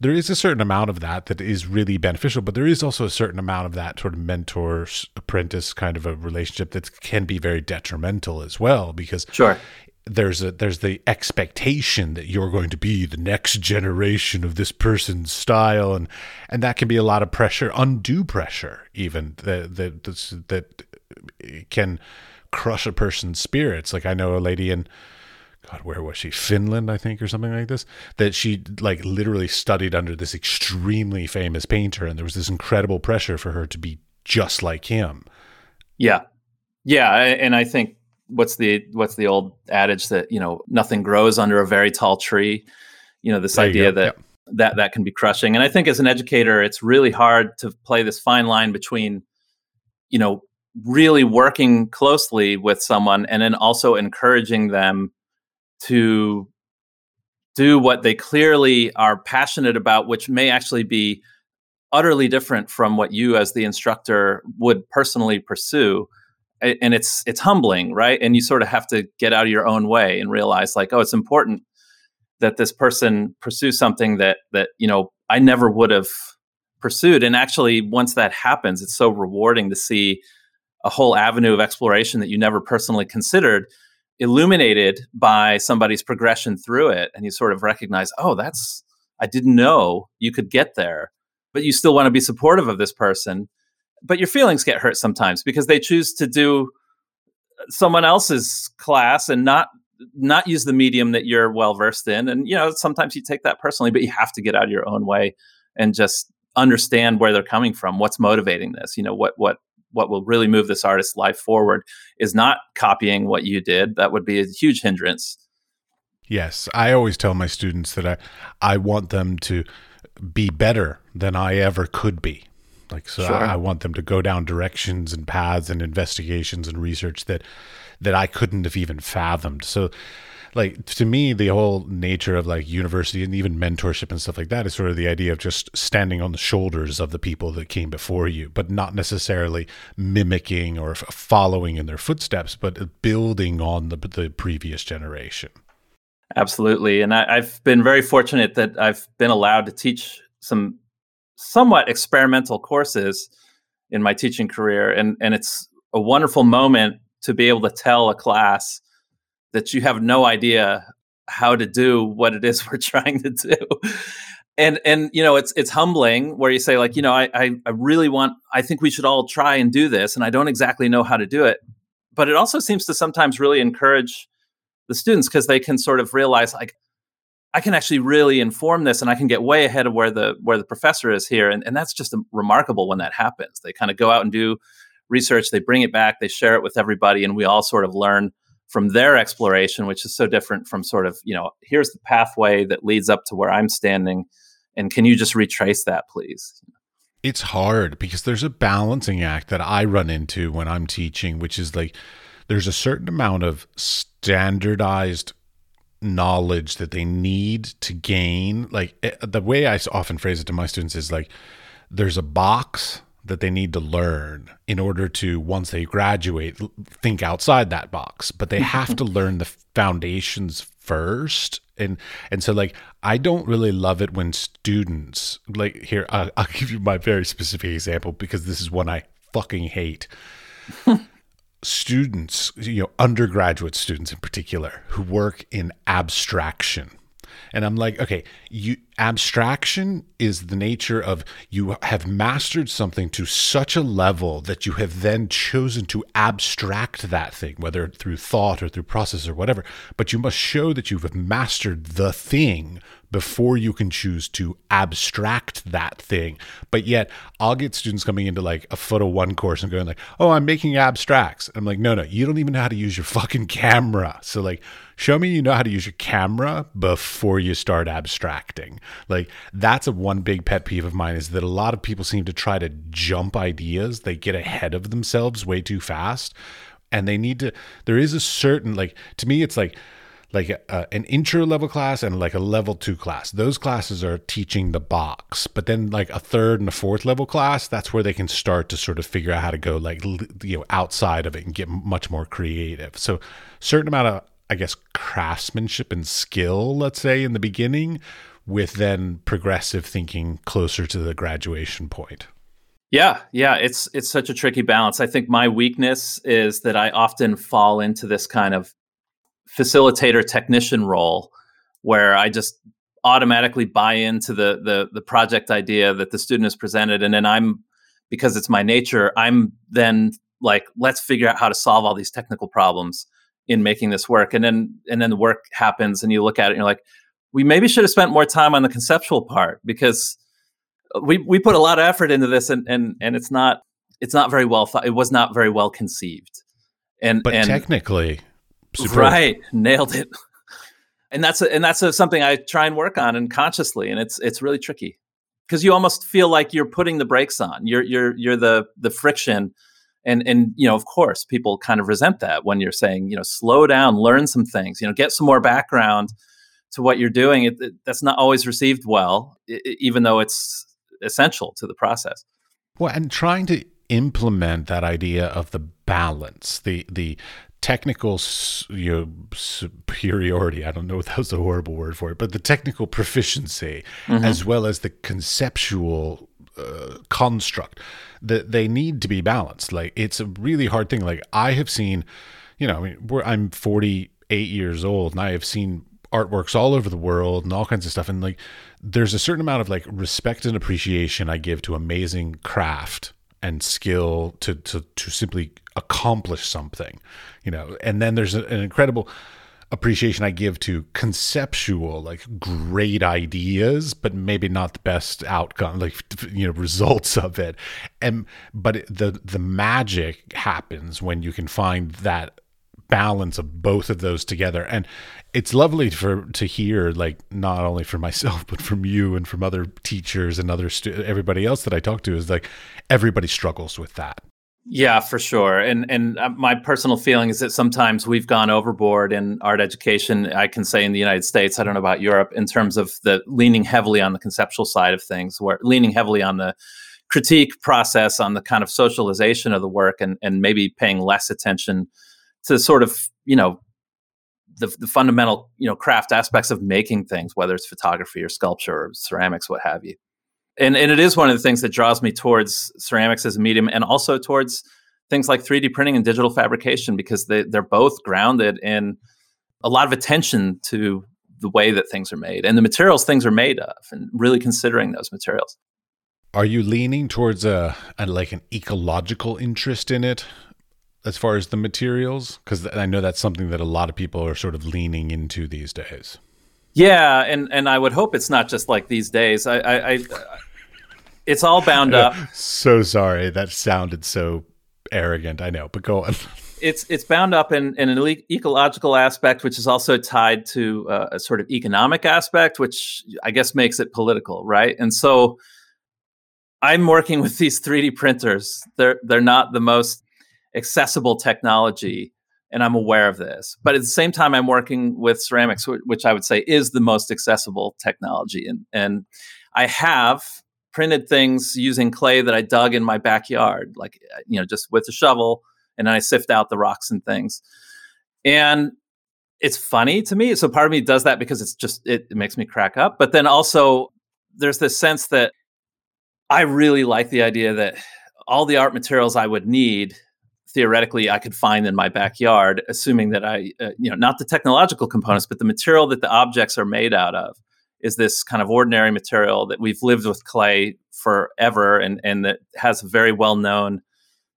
there is a certain amount of that that is really beneficial, but there is also a certain amount of that sort of mentor apprentice kind of a relationship that can be very detrimental as well because sure there's a there's the expectation that you're going to be the next generation of this person's style and and that can be a lot of pressure undue pressure even that that that can crush a person's spirits. Like I know a lady in God, where was she? Finland, I think, or something like this. That she like literally studied under this extremely famous painter, and there was this incredible pressure for her to be just like him. Yeah, yeah, and I think what's the what's the old adage that you know nothing grows under a very tall tree. You know this there idea that yeah. that that can be crushing, and I think as an educator, it's really hard to play this fine line between you know really working closely with someone and then also encouraging them to do what they clearly are passionate about, which may actually be utterly different from what you as the instructor would personally pursue and it's it's humbling right? And you sort of have to get out of your own way and realize like oh it's important that this person pursue something that that you know I never would have pursued. And actually once that happens it's so rewarding to see a whole avenue of exploration that you never personally considered illuminated by somebody's progression through it. And you sort of recognize oh that's i didn't know you could get there but you still want to be supportive of this person but your feelings get hurt sometimes because they choose to do someone else's class and not not use the medium that you're well versed in and you know sometimes you take that personally but you have to get out of your own way and just understand where they're coming from what's motivating this you know what what what will really move this artist's life forward is not copying what you did. That would be a huge hindrance. Yes, I always tell my students that I I want them to be better than I ever could be. Like so sure. I, I want them to go down directions and paths and investigations and research that that I couldn't have even fathomed. So like to me the whole nature of like university and even mentorship and stuff like that is sort of the idea of just standing on the shoulders of the people that came before you but not necessarily mimicking or f- following in their footsteps but building on the, the previous generation absolutely and I, i've been very fortunate that i've been allowed to teach some somewhat experimental courses in my teaching career and and it's a wonderful moment to be able to tell a class that you have no idea how to do what it is [laughs] we're trying to do. And and you know it's it's humbling where you say like you know I, I i really want i think we should all try and do this and i don't exactly know how to do it. But it also seems to sometimes really encourage the students because they can sort of realize like i can actually really inform this and i can get way ahead of where the where the professor is here and, and that's just um, remarkable when that happens they kind of go out and do research they bring it back they share it with everybody and we all sort of learn from their exploration, which is so different from sort of, you know, here's the pathway that leads up to where I'm standing. And can you just retrace that, please? It's hard because there's a balancing act that I run into when I'm teaching, which is like there's a certain amount of standardized knowledge that they need to gain. Like eh, the way I often phrase it to my students is like there's a box that they need to learn in order to once they graduate think outside that box but they have to [laughs] learn the foundations first and and so like i don't really love it when students like here I'll, I'll give you my very specific example because this is one i fucking hate [laughs] students you know undergraduate students in particular who work in abstraction and I'm like, okay, you abstraction is the nature of you have mastered something to such a level that you have then chosen to abstract that thing, whether through thought or through process or whatever. But you must show that you have mastered the thing before you can choose to abstract that thing. But yet, I'll get students coming into like a photo one course and going like, "Oh, I'm making abstracts." I'm like, "No, no, you don't even know how to use your fucking camera." So like, show me you know how to use your camera before you start abstracting. Like that's a one big pet peeve of mine is that a lot of people seem to try to jump ideas. They get ahead of themselves way too fast, and they need to. There is a certain like to me, it's like like a, an intro level class and like a level two class. Those classes are teaching the box, but then like a third and a fourth level class, that's where they can start to sort of figure out how to go like you know outside of it and get much more creative. So certain amount of I guess craftsmanship and skill, let's say in the beginning, with then progressive thinking closer to the graduation point. Yeah, yeah, it's it's such a tricky balance. I think my weakness is that I often fall into this kind of facilitator technician role where I just automatically buy into the the the project idea that the student has presented. And then I'm because it's my nature I'm then like let's figure out how to solve all these technical problems in making this work. And then and then the work happens and you look at it and you're like we maybe should have spent more time on the conceptual part because we we put a lot of effort into this and and and it's not it's not very well thought it was not very well conceived. And but and, technically superb. right. Nailed it. And that's a, and that's a, something i try and work on and consciously and it's it's really tricky. Because you almost feel like you're putting the brakes on. You're you're you're the the friction. And and you know of course people kind of resent that when you're saying you know slow down learn some things you know get some more background to what you're doing. It, it, that's not always received well it, even though it's essential to the process. Well and trying to implement that idea of the balance the the technical you know, superiority i don't know if that was a horrible word for it but the technical proficiency mm-hmm. as well as the conceptual uh, construct that they need to be balanced. Like it's a really hard thing. Like i have seen you know I mean, i'm 48 years old and i have seen artworks all over the world and all kinds of stuff. And like there's a certain amount of like respect and appreciation i give to amazing craft and skill to to to simply accomplish something you know? And then there's an incredible appreciation I give to conceptual, like great ideas, but maybe not the best outcome, like you know, results of it. And but the the magic happens when you can find that balance of both of those together. And it's lovely for to hear like not only for myself [laughs] but from you and from other teachers and other stu- everybody else that I talk to is like everybody struggles with that yeah, for sure. And and uh, my personal feeling is that sometimes we've gone overboard in art education. I can say in the United States, I don't know about Europe, in terms of the leaning heavily on the conceptual side of things, where leaning heavily on the critique process, on the kind of socialization of the work, and and maybe paying less attention to sort of you know the, the fundamental you know craft aspects of making things, whether it's photography or sculpture or ceramics, what have you and and it is one of the things that draws me towards ceramics as a medium and also towards things like 3D printing and digital fabrication because they, they're both grounded in a lot of attention to the way that things are made and the materials things are made of and really considering those materials. Are you leaning towards a, a like an ecological interest in it as far as the materials? Because I know that's something that a lot of people are sort of leaning into these days. Yeah, and and I would hope it's not just like these days. I, I, I it's all bound up. [laughs] so sorry. That sounded so arrogant. I know, but go on. [laughs] It's it's bound up in, in an ecological aspect, which is also tied to uh, a sort of economic aspect, which I guess makes it political, right? And so, I'm working with these 3D printers. They're they're not the most accessible technology, and I'm aware of this. But at the same time, I'm working with ceramics, which I would say is the most accessible technology, and and I have printed things using clay that I dug in my backyard, like you know, just with a shovel, and then I sift out the rocks and things. And it's funny to me. So part of me does that because it's just it, it makes me crack up. But then also there's this sense that I really like the idea that all the art materials I would need theoretically I could find in my backyard, assuming that I, uh, you know, not the technological components, but the material that the objects are made out of is this kind of ordinary material that we've lived with clay forever and, and that has very well known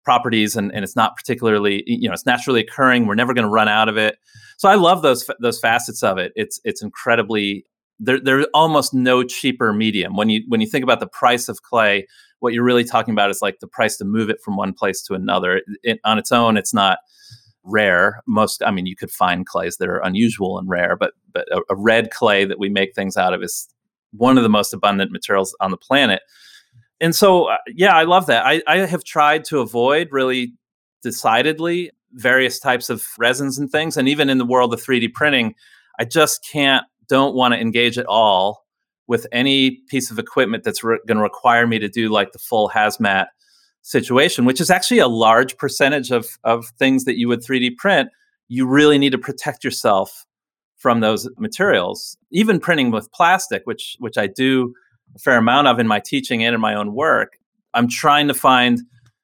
properties and, and it's not particularly you know it's naturally occurring. We're never going to run out of it. So i love those those facets of it. It's it's incredibly there, there's almost no cheaper medium. When you when you think about the price of clay what you're really talking about is like the price to move it from one place to another it, it, on its own it's not rare. Most, I mean, you could find clays that are unusual and rare, but but a, a, red clay that we make things out of is one of the most abundant materials on the planet. And so, uh, yeah, I love that. I, I have tried to avoid really decidedly various types of resins and things, and even in the world of 3D printing, I just can't, don't want to engage at all with any piece of equipment that's re- going to require me to do like the full hazmat situation, which is actually a large percentage of, of things that you would 3D print, you really need to protect yourself from those materials. Even printing with plastic, which which I do a fair amount of in my teaching and in my own work, I'm trying to find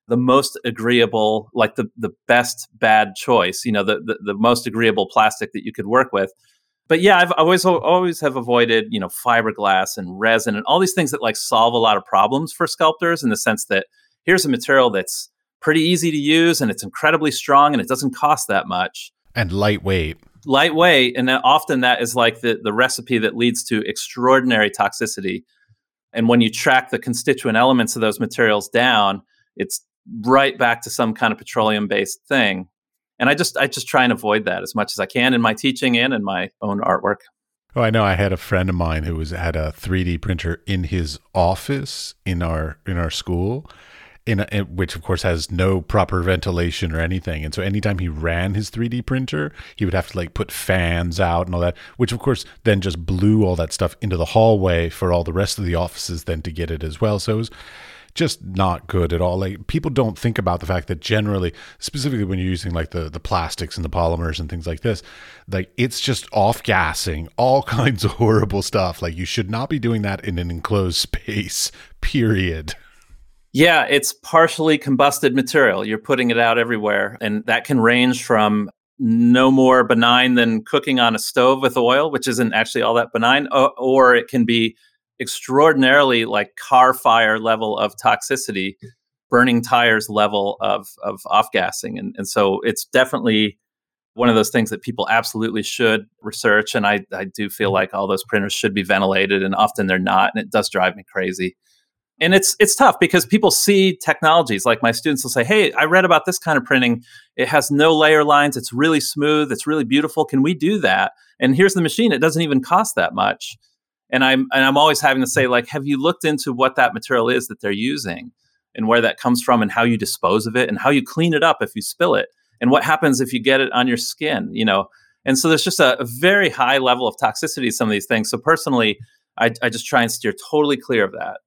the most agreeable, like the, the best bad choice, you know, the, the, the most agreeable plastic that you could work with. But yeah, I've always always have avoided, you know, fiberglass and resin and all these things that like solve a lot of problems for sculptors in the sense that here's a material that's pretty easy to use and it's incredibly strong and it doesn't cost that much. And lightweight. Lightweight. And often that is like the, the recipe that leads to extraordinary toxicity. And when you track the constituent elements of those materials down, it's right back to some kind of petroleum based thing. And I just I just try and avoid that as much as I can in my teaching and in my own artwork. Oh, I know. I had a friend of mine who was had a 3D printer in his office in our in our school, in, a, in, which of course has no proper ventilation or anything. And so anytime he ran his 3D printer, he would have to like put fans out and all that, which of course then just blew all that stuff into the hallway for all the rest of the offices then to get it as well. So it was just not good at all. Like people don't think about the fact that generally, specifically when you're using like the the plastics and the polymers and things like this, like it's just off gassing all [laughs] kinds of horrible stuff. Like you should not be doing that in an enclosed [laughs] space. Period. Yeah, it's partially combusted material. You're putting it out everywhere, and that can range from no more benign than cooking on a stove with oil, which isn't actually all that benign, uh, or it can be extraordinarily like car fire level of toxicity, burning tires level of of off gassing, and and so it's definitely one of those things that people absolutely should research. And I I do feel like all those printers should be ventilated, and often they're not, and it does drive me crazy. And it's it's tough because people see technologies like my students will say, "Hey, I read about this kind of printing. It has no layer lines. It's really smooth. It's really beautiful. Can we do that?" And here's the machine. It doesn't even cost that much and i'm and i'm always having to say like have you looked into what that material is that they're using and where that comes from and how you dispose of it and how you clean it up if you spill it and what happens if you get it on your skin you know and so there's just a, a very high level of toxicity some of these things so personally I, I just try and steer totally clear of that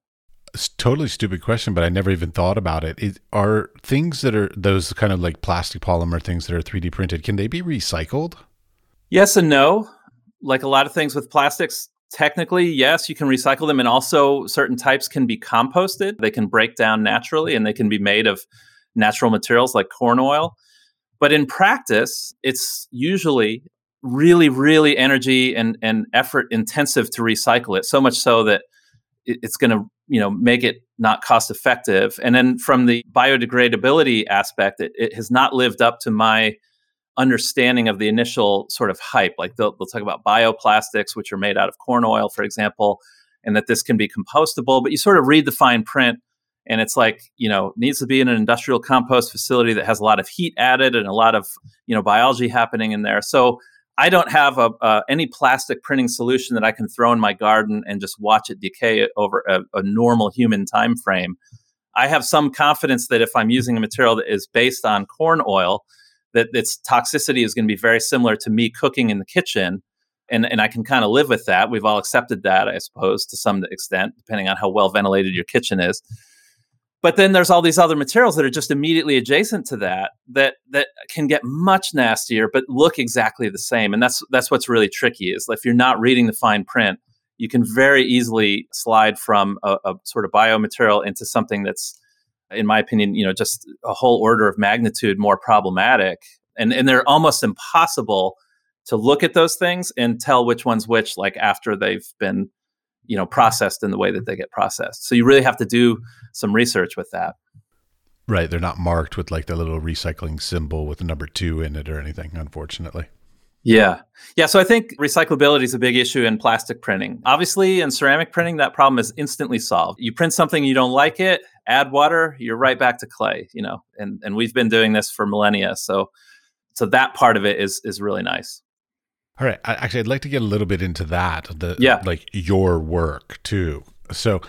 it's totally stupid question, but I never even thought about it. it. Are things that are those kind of like plastic polymer things that are 3D printed, can they be recycled? Yes and no. Like a lot of things with plastics, Technically, yes, you can recycle them, and also certain types can be composted. They can break down naturally and they can be made of natural materials like corn oil. But in practice, it's usually really, really energy and, and effort intensive to recycle it, so much so that it's going to you know make it not cost effective and then from the biodegradability aspect it, it has not lived up to my understanding of the initial sort of hype. Like they'll, they'll talk about bioplastics, which are made out of corn oil, for example, and that this can be compostable. But you sort of read the fine print, and it's like you know needs to be in an industrial compost facility that has a lot of heat added and a lot of you know biology happening in there. So I don't have a, uh, any plastic printing solution that I can throw in my garden and just watch it decay over a, a normal human time frame. I have some confidence that if I'm using a material that is based on corn oil, that its toxicity is going to be very similar to me cooking in the kitchen. And, and I can kind of live with that. We've all accepted that, I suppose, to some extent, depending on how well ventilated your kitchen is. But then there's all these other materials that are just immediately adjacent to that that that can get much nastier, but look exactly the same. And that's that's what's really tricky is if you're not reading the fine print, you can very easily slide from a, a sort of biomaterial into something that's in my opinion, you know, just a whole order of magnitude more problematic. And and they're almost impossible to look at those things and tell which one's which, like after they've been, you know, processed in the way that they get processed. So you really have to do some research with that. Right. They're not marked with like the little recycling symbol with the number two in it or anything, unfortunately. Yeah. Yeah. So I think recyclability is a big issue in plastic printing. Obviously, in ceramic printing, that problem is instantly solved. You print something, you don't like it, add water, you're right back to clay, you know, and, and we've been doing this for millennia. So, so that part of it is, is really nice. All right. I, actually, I'd like to get a little bit into that, the, yeah. like your work too. So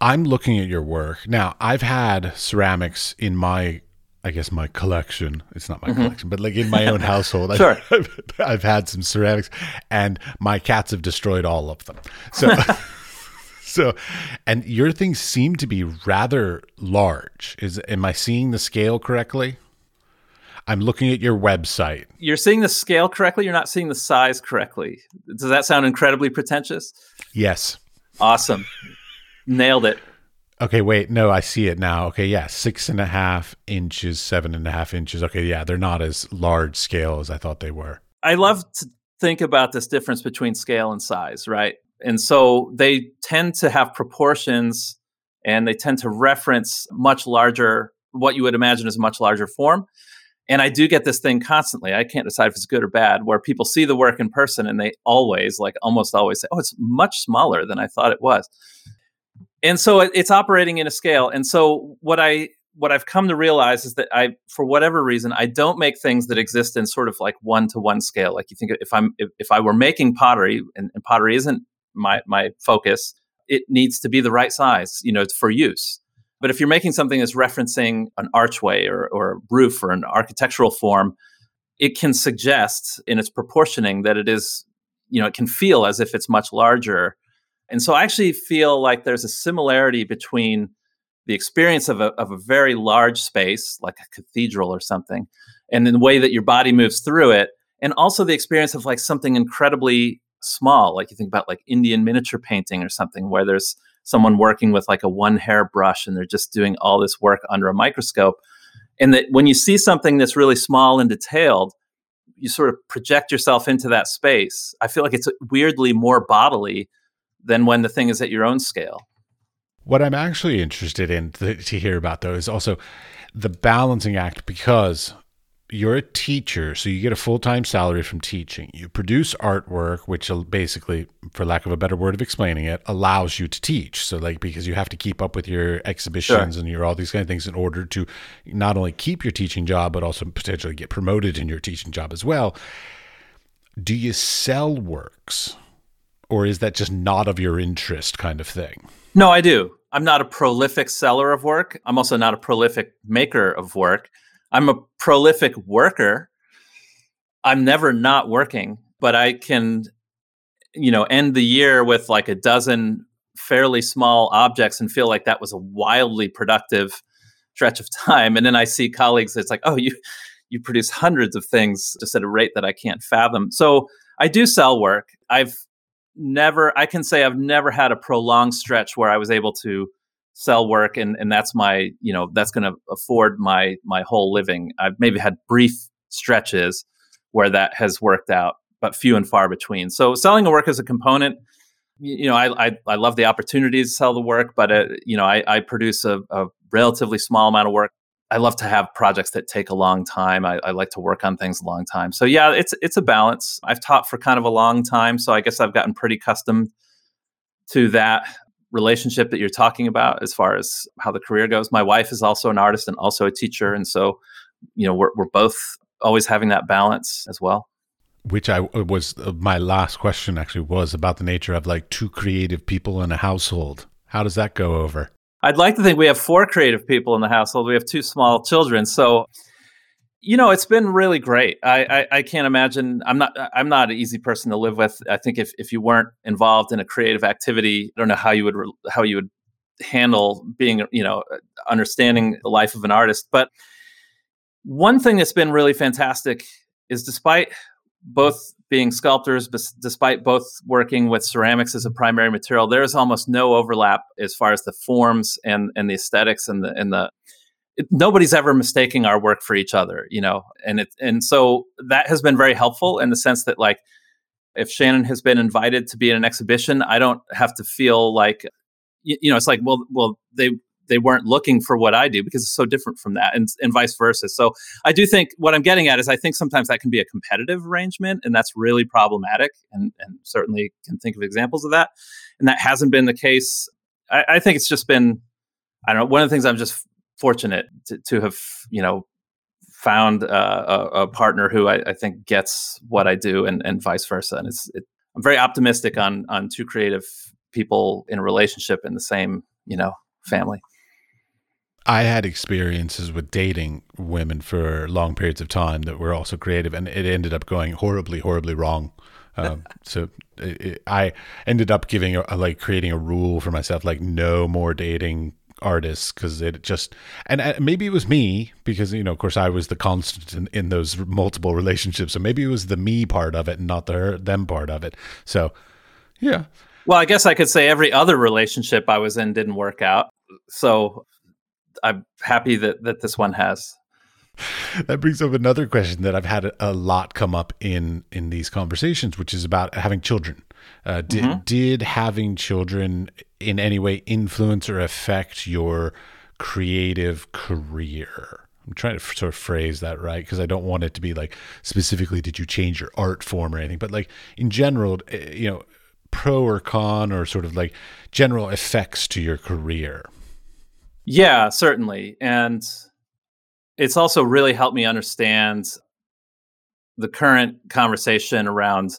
I'm looking at your work. Now, I've had ceramics in my I guess my collection. It's not my mm-hmm. collection, but like in my own household, sure. I've, [laughs] I've, had some ceramics, and my cats have destroyed all of them. So, [laughs] so, and your things seem to be rather large. Is am I seeing the scale correctly? I'm looking at your website. You're seeing the scale correctly. You're not seeing the size correctly. Does that sound incredibly pretentious? Yes. Awesome. Nailed it. Okay, wait. No, I see it now. Okay, yeah, six and a half inches, seven and a half inches. Okay, yeah, they're not as large scale as I thought they were. I love to think about this difference between scale and size, right? And so they tend to have proportions and they tend to reference much larger what you would imagine is a much larger form. And I do get this thing constantly. I can't decide if it's good or bad, where people see the work in person and they always, like almost always say, oh, it's much smaller than I thought it was. And so it's operating in a scale. And so what I what I've come to realize is that I, for whatever reason, I don't make things that exist in sort of like one to one scale. Like you think if I'm if, if I were making pottery and, and pottery isn't my my focus, it needs to be the right size, you know, for use. But if you're making something that's referencing an archway or, or a roof or an architectural form, it can suggest in its proportioning that it is, you know, it can feel as if it's much larger. And so I actually feel like there's a similarity between the experience of a, of a very large space, like a cathedral or something, and the way that your body moves through it, and also the experience of like something incredibly small, like you think about like Indian miniature painting or something, where there's someone working with like a one hair brush and they're just doing all this work under a microscope. And that when you see something that's really small and detailed, you sort of project yourself into that space. I feel like it's weirdly more bodily than when the thing is at your own scale. What I'm actually interested in to, to hear about, though, is also the balancing act because you're a teacher, so you get a full time salary from teaching. You produce artwork, which basically, for lack of a better word of explaining it, allows you to teach. So, like, because you have to keep up with your exhibitions sure. and your all these kind of things in order to not only keep your teaching job, but also potentially get promoted in your teaching job as well. Do you sell works, or is that just not of your interest, kind of thing? No, I do. I'm not a prolific seller of work. I'm also not a prolific maker of work. I'm a prolific worker. I'm never not working, but I can, you know, end the year with like a dozen fairly small objects and feel like that was a wildly productive stretch of time. And then I see colleagues that's like, oh, you you produce hundreds of things just at a rate that I can't fathom. So I do sell work. I've never I can say I've never had a prolonged stretch where I was able to sell work and and that's my you know that's going to afford my my whole living. I've maybe had brief stretches where that has worked out but few and far between. So selling a work as a component you know i i, I love the opportunity to sell the work but uh, you know i, I produce a, a, relatively small amount of work i love to have projects that take a long time I, I like to work on things a long time so yeah it's it's a balance i've taught for kind of a long time so i guess i've gotten pretty accustomed to that relationship that you're talking about as far as how the career goes. My wife is also an artist and also a teacher. And so, you know, we're, we're both always having that balance as well. Which I was uh, my last question actually was about the nature of like two creative people in a household. How does that go over? I'd like to think we have four creative people in the household. We have two small children. So you know, it's been really great. I, I, I can't imagine. I'm not I'm not an easy person to live with. I think if if you weren't involved in a creative activity, I don't know how you would how you would handle being you know understanding the life of an artist. But one thing that's been really fantastic is despite both being sculptors, despite both working with ceramics as a primary material, there's almost no overlap as far as the forms and and the aesthetics and the and the it, nobody's ever mistaking our work for each other, you know, and it and so that has been very helpful in the sense that like if Shannon has been invited to be in an exhibition, I don't have to feel like you, you know it's like well well they they weren't looking for what I do because it's so different from that and, and vice versa. So I do think what I'm getting at is I think sometimes that can be a competitive arrangement and that's really problematic and, and certainly can think of examples of that. And that hasn't been the case. I, I think it's just been, I don't know, one of the things I'm just fortunate to, to have you know found uh, a, a, partner who I, I, think gets what I do and, and vice versa. And it's it, I'm very optimistic on on two creative people in a relationship in the same you know family. I had experiences with dating women for long periods of time that were also creative, and it ended up going horribly, horribly wrong. Um, [laughs] so it, it, I ended up giving a, like creating a rule for myself, like no more dating artists because it just and maybe it was me because you know of course I was the constant in, in, those multiple relationships so maybe it was the me part of it and not the her, them part of it. So yeah. Well I guess I could say every other relationship I was in didn't work out. So I'm happy that that this one has that brings up another question that I've had a lot come up in in these conversations which is about having children uh, did, mm-hmm. did having children in any way influence or affect your creative career? I'm trying to sort of phrase that right because I don't want it to be like specifically did you change your art form or anything, but like in general, eh, you know, pro or con or sort of like general effects to your career. Yeah, certainly. And it's also really helped me understand the current conversation around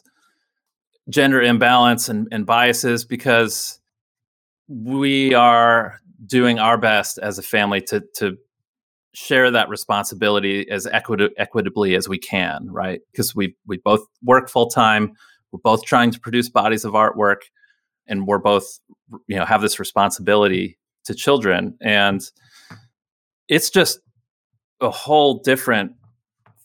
gender imbalance and, and biases because we are doing our best as a family to to share that responsibility as equit- equitably as we can, right? Because we we both work full time, we're both trying to produce bodies of artwork, and we're both you know have this responsibility to children, and it's just a whole different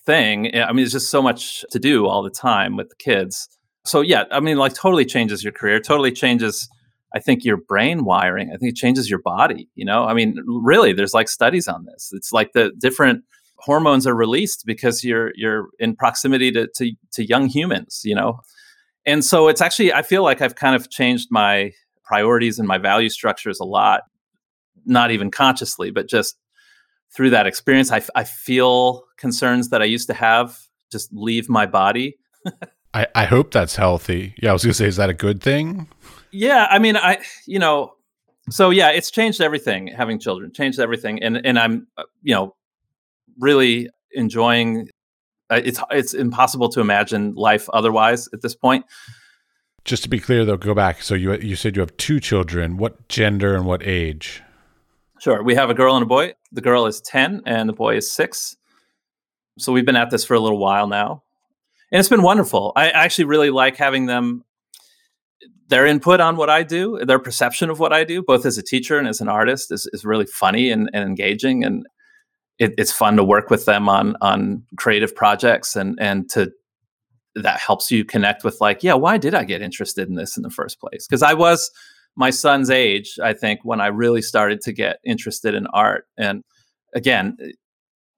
thing. I mean, it's just so much to do all the time with the kids. So yeah, I mean, like totally changes your career, totally changes I think your brain wiring, I think it changes your body. You know, I mean, really, there's like studies on this. It's like the different hormones are released because you're you're in proximity to to, to young humans. You know, and so it's actually I feel like I've kind of changed my priorities and my value structures a lot, not even consciously, but just through that experience. I, I feel concerns that I used to have just leave my body. [laughs] I, I hope that's healthy. Yeah, I was gonna say, is that a good thing? Yeah, I mean, I you know, so yeah, it's changed everything. Having children changed everything, and and I'm uh, you know really enjoying. Uh, it's it's impossible to imagine life otherwise at this point. Just to be clear, though, go back. So you you said you have two children. What gender and what age? Sure, we have a girl and a boy. The girl is ten, and the boy is six. So we've been at this for a little while now, and it's been wonderful. I actually really like having them their input on what I do, their perception of what I do, both as a teacher and as an artist, is, is really funny and, and engaging. And it, it's fun to work with them on on creative projects and and to that helps you connect with like, yeah, why did I get interested in this in the first place? Because I was my son's age, I think, when I really started to get interested in art. And again,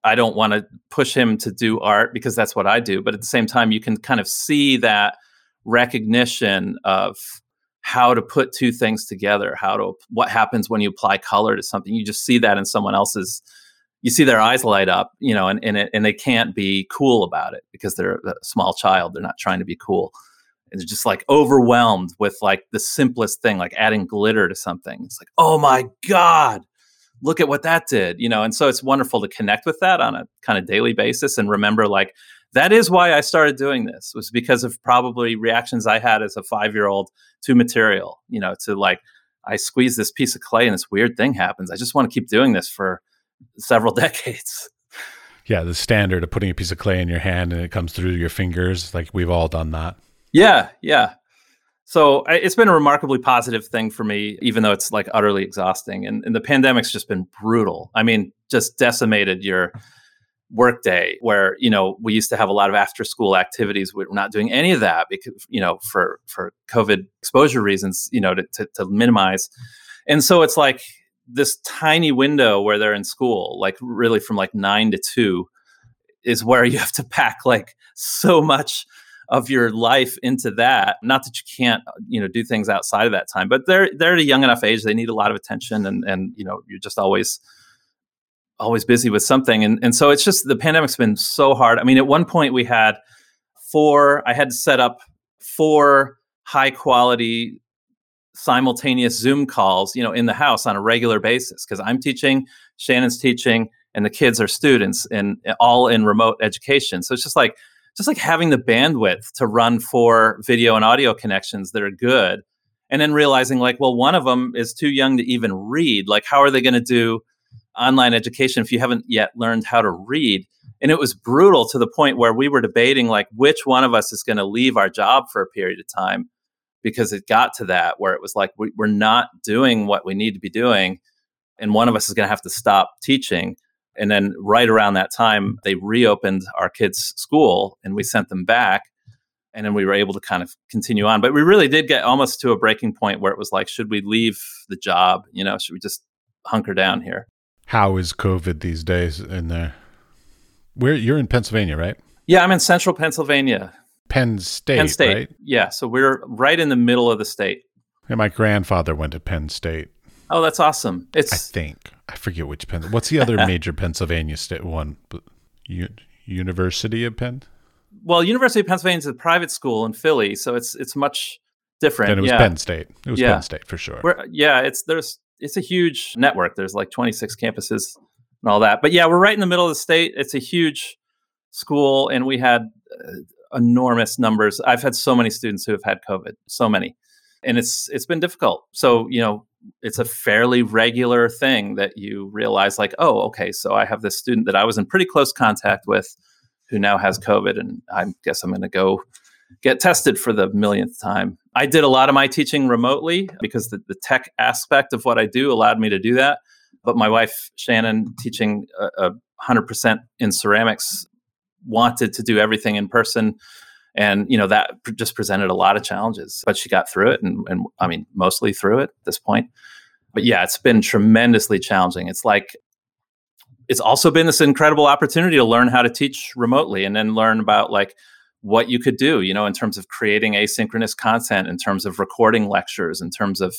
I don't want to push him to do art because that's what I do. But at the same time, you can kind of see that recognition of how to put two things together, how to what happens when you apply color to something. You just see that in someone else's you see their eyes light up, you know, and and, it, and they can't be cool about it because they're a small child. They're not trying to be cool. And they're just like overwhelmed with like the simplest thing, like adding glitter to something. It's like, oh my God, look at what that did, you know. And so it's wonderful to connect with that on a kind of daily basis and remember like that is why I started doing this was because of probably reactions I had as a five year old to material, you know, to like, I squeeze this piece of clay and this weird thing happens. I just want to keep doing this for several [laughs] decades. Yeah, the standard of putting a piece of clay in your hand and it comes through your fingers. Like we've all done that. Yeah, yeah. So it's been a remarkably positive thing for me, even though it's like utterly exhausting. And, and the pandemic's just been brutal. I mean, just decimated your workday where you know we used to have a lot of after school activities we're not doing any of that because you know for for covid exposure reasons you know to, to, to minimize and so it's like this tiny window where they're in school like really from like nine to two is where you have to pack like so much of your life into that not that you can't you know do things outside of that time but they're they're at a young enough age they need a lot of attention and and you know you're just always always busy with something. And, and so it's just the pandemic's been so hard. I mean, at one point we had four, I had to set up four high quality simultaneous Zoom calls, you know, in the house on a regular basis because I'm teaching, Shannon's teaching, and the kids are students and all in remote education. So it's just like just like having the bandwidth to run four video and audio connections that are good and then realizing like well one of them is too young to even read like how are they going to do online education if you haven't yet learned how to read? And it was brutal to the point where we were debating like which one of us is going to leave our job for a period of time because it got to that where it was like we, are not doing what we need to be doing and one of us is going to have to stop teaching and then right around that time they reopened our kids school and we sent them back and then we were able to kind of continue on but we really did get almost to a breaking point where it was like should we leave the job you know should we just hunker down here how is COVID these days in there? Where you're in Pennsylvania, right? Yeah, I'm in central Pennsylvania. Penn State. Penn State. Right? Yeah, so we're right in the middle of the state. And my grandfather went to Penn State. Oh, that's awesome. It's I think I forget which Penn. What's the other [laughs] major Pennsylvania state one? U- University of Penn. well, University of Pennsylvania is a private school in Philly, so it's it's much different. Then it was yeah. Penn State. It was Yeah. Penn State for sure. We're, yeah, it's there's it's a huge network. There's like 26 campuses and all that. But yeah, we're right in the middle of the state. It's a huge school, and we had uh, enormous numbers. I've had so many students who have had COVID, so many, and it's it's been difficult. So you know, it's a fairly regular thing that you realize, like, oh, okay, so I have this student that I was in pretty close contact with, who now has COVID, and I guess I'm going to go get tested for the millionth time. I did a lot of my teaching remotely because the, the tech aspect of what I do allowed me to do that. But my wife, Shannon, teaching a, a 100% in ceramics, wanted to do everything in person. And, you know, that just presented a lot of challenges, but she got through it. And, and I mean, mostly through it at this point. But yeah, it's been tremendously challenging. It's like, it's also been this incredible opportunity to learn how to teach remotely and then learn about like what you could do, you know, in terms of creating asynchronous content, in terms of recording lectures, in terms of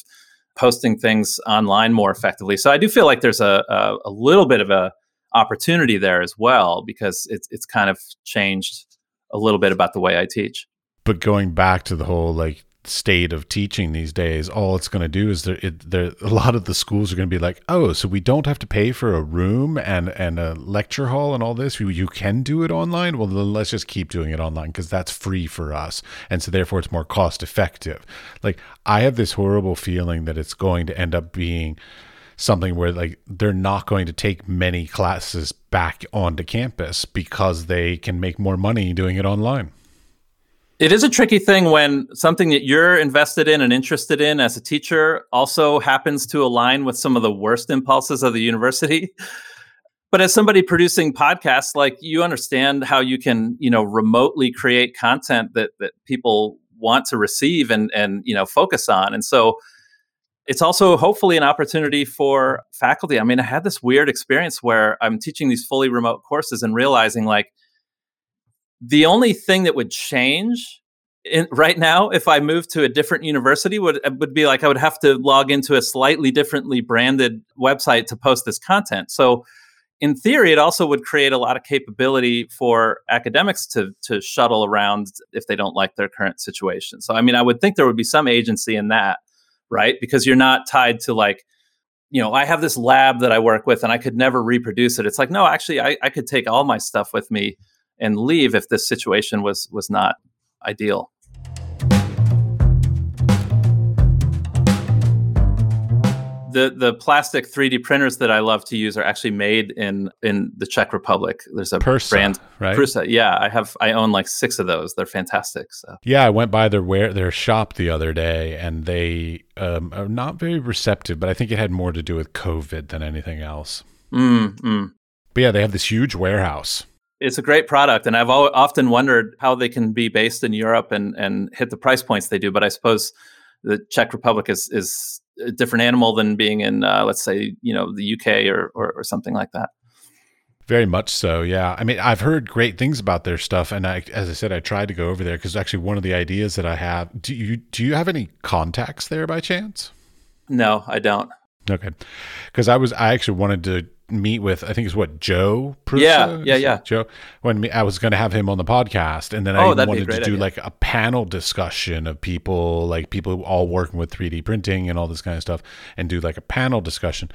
posting things online more effectively. So I do feel like there's a, a, a little bit of a opportunity there as well because it's it's kind of changed a little bit about the way I teach. but going back to the whole like state of teaching these days, all it's going to do is there, it, there, a lot of the schools are going to be like, oh, so we don't have to pay for a room and and a lecture hall and all this. You, you can do it online. Well, let's just keep doing it online because that's free for us, and so therefore it's more cost effective. Like I have this horrible feeling that it's going to end up being something where like they're not going to take many classes back onto campus because they can make more money doing it online. It is a tricky thing when something that you're invested in and interested in as a teacher also happens to align with some of the worst impulses of the university. [laughs] But as somebody producing podcasts, like you understand how you can, you know, remotely create content that that people want to receive and and you know focus on. And so it's also hopefully an opportunity for faculty. I mean, I had this weird experience where I'm teaching these fully remote courses and realizing like the only thing that would change in, right now if I moved to a different university would uh, would be like I would have to log into a slightly differently branded website to post this content. So in theory, it also would create a lot of capability for academics to to shuttle around if they don't like their current situation. So I mean, I would think there would be some agency in that, right? Because you're not tied to like you know, I have this lab that I work with and I could never reproduce it. It's like, no, actually, I, I could take all my stuff with me and leave if this situation was was not ideal. The the plastic 3D printers that I love to use are actually made in in the Czech Republic. There's a brand right? Prusa. Yeah, I have I own like six of those. They're fantastic. So Yeah, I went by their where their shop the other day, and they um, are not very receptive. But I think it had more to do with COVID than anything else. mm, mm. But yeah, they have this huge warehouse. it's a great product, and I've often wondered how they can be based in Europe and and hit the price points they do. But I suppose the Czech Republic is is a different animal than being in, uh, let's say, you know, the UK or, or or something like that. Very much so, yeah. I mean, I've heard great things about their stuff, and I, as I said, I tried to go over there because actually one of the ideas that I have. Do you do you have any contacts there by chance? No, I don't. Okay, because I was I actually wanted to meet with I think it's what Joe. Prusa? Yeah, yeah, yeah. Joe. When me, I was going to have him on the podcast, and then I Oh, even that'd be a wanted to do idea. like a panel discussion of people like people all working with 3D printing and all this kind of stuff, and do like a panel discussion.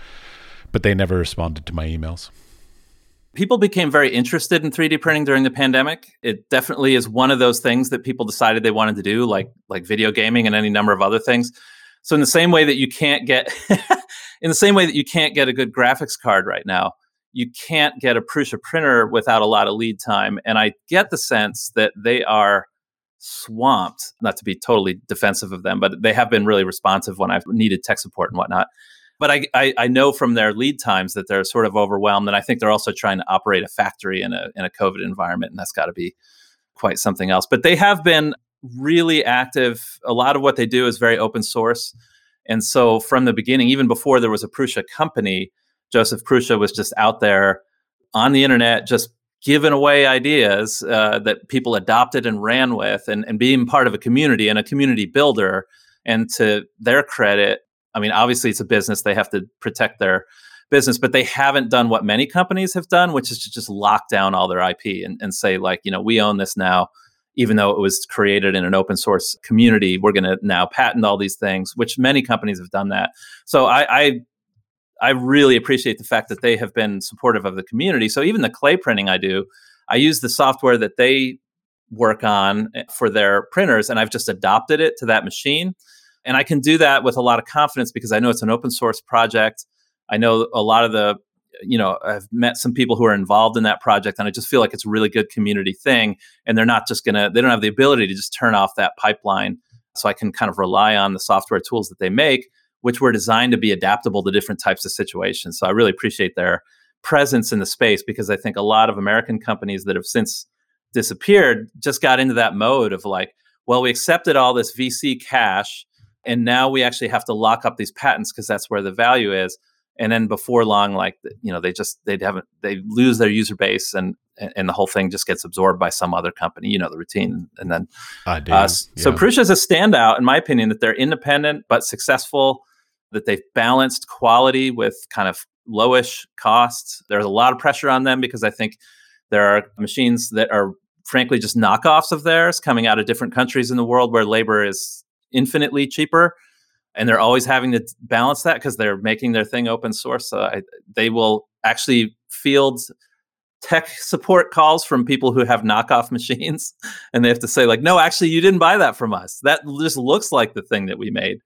But they never responded to my emails. people became very interested in 3D printing during the pandemic. It definitely is one of those things that people decided they wanted to do, like like video gaming and any number of other things. So in the same way that you can't get [laughs] in the same way that you can't get a good graphics card right now, you can't get a Prusa printer without a lot of lead time. And I get the sense that they are swamped, not to be totally defensive of them, but they have been really responsive when I've needed tech support and whatnot but I, I, I know from their lead times that they're sort of overwhelmed, and I think they're also trying to operate a factory in a in a COVID environment, and that's got to be quite something else. But they have been really active. A lot of what they do is very open source, and so from the beginning, even before there was a Prusa company, Joseph Prusa was just out there on the internet, just giving away ideas uh, that people adopted and ran with, and, and being part of a community and a community builder. And to their credit, I mean, obviously it's a business; they have to protect their business, but they haven't done what many companies have done, which is to just lock down all their IP and, and say, like, you know, we own this now, even though it was created in an open source community. We're going to now patent all these things, which many companies have done that. So I, I I really appreciate the fact that they have been supportive of the community. So even the clay printing I do, I use the software that they work on eh, for their printers, and I've just adopted it to that machine. And I can do that with a lot of confidence because I know it's an open source project. I know a lot of the, you know, I've met some people who are involved in that project, and I just feel like it's a really good community thing. And they're not just gonna, they don't have the ability to just turn off that pipeline. So I can kind of rely on the software tools that they make, which were designed to be adaptable to different types of situations. So I really appreciate their presence in the space because I think a lot of American companies that have since disappeared just got into that mode of like, well, we accepted all this VC cash and now we actually have to lock up these patents because that's where the value is and then before long like you know they just they haven't they lose their user base and and the whole thing just gets absorbed by some other company you know the routine and then I do. Uh, yeah. so Prusa is a standout in my opinion that they're independent but successful that they've balanced quality with kind of lowish costs there's a lot of pressure on them because i think there are machines that are frankly just knockoffs of theirs coming out of different countries in the world where labor is infinitely cheaper and they're always having to balance that because they're making their thing open source. So I, they will actually field tech support calls from people who have knockoff [laughs] machines, and they have to say like, "No, actually, you didn't buy that from us. That just looks like the thing that we made."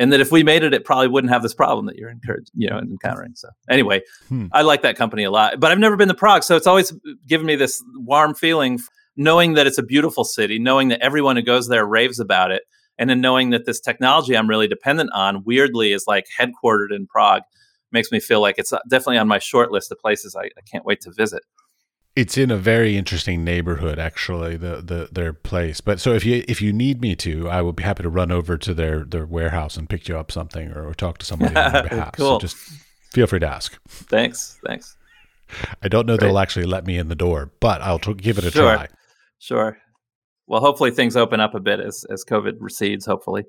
And that if we made it, it probably wouldn't have this problem that you're encouraged, you know, encountering. So anyway, hmm. I like that company a lot, but I've never been to Prague, so it's always given me this warm feeling, knowing that it's a beautiful city, knowing that everyone who goes there raves about it, and then knowing that this technology I'm really dependent on, weirdly, is like headquartered in Prague, makes me feel like it's uh, definitely on my short list of places I, I can't wait to visit. It's in a very interesting neighborhood, actually, the, the their place. But so if you if you need me to, I would be happy to run over to their their warehouse and pick you up something or, or talk to somebody on your [laughs] behalf. cool. So just feel free to ask. Thanks. Thanks. I don't know Great. they'll actually let me in the door, but I'll t- give it a sure. try. Sure well, hopefully things open up a bit as as COVID recedes. Hopefully.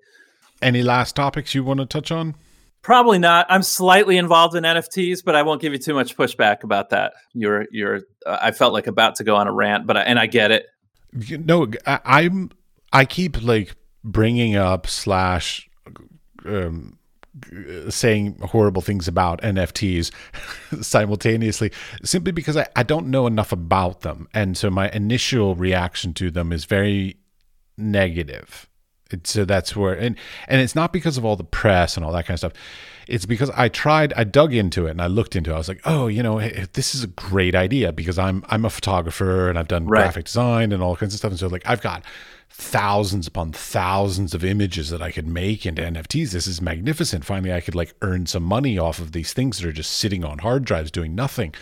Any last topics you want to touch on? Probably not. I'm slightly involved in NFTs, but I won't give you too much pushback about that. You're you're. Uh, I felt like about to go on a rant, but I, and I get it. No, I, I'm. I keep like bringing up slash um, Uh, saying horrible things about NFTs [laughs] simultaneously simply because I, I don't know enough about them. And so my initial reaction to them is very negative. so that's where and and it's not because of all the press and all that kind of stuff. It's because I tried, I dug into it and I looked into it. I was like, oh, you know, this is a great idea because I'm I'm a photographer and I've done right. graphic design and all kinds of stuff. And so like I've got thousands upon thousands of images that I could make into NFTs. This is magnificent. Finally, I could like earn some money off of these things that are just sitting on hard drives doing nothing.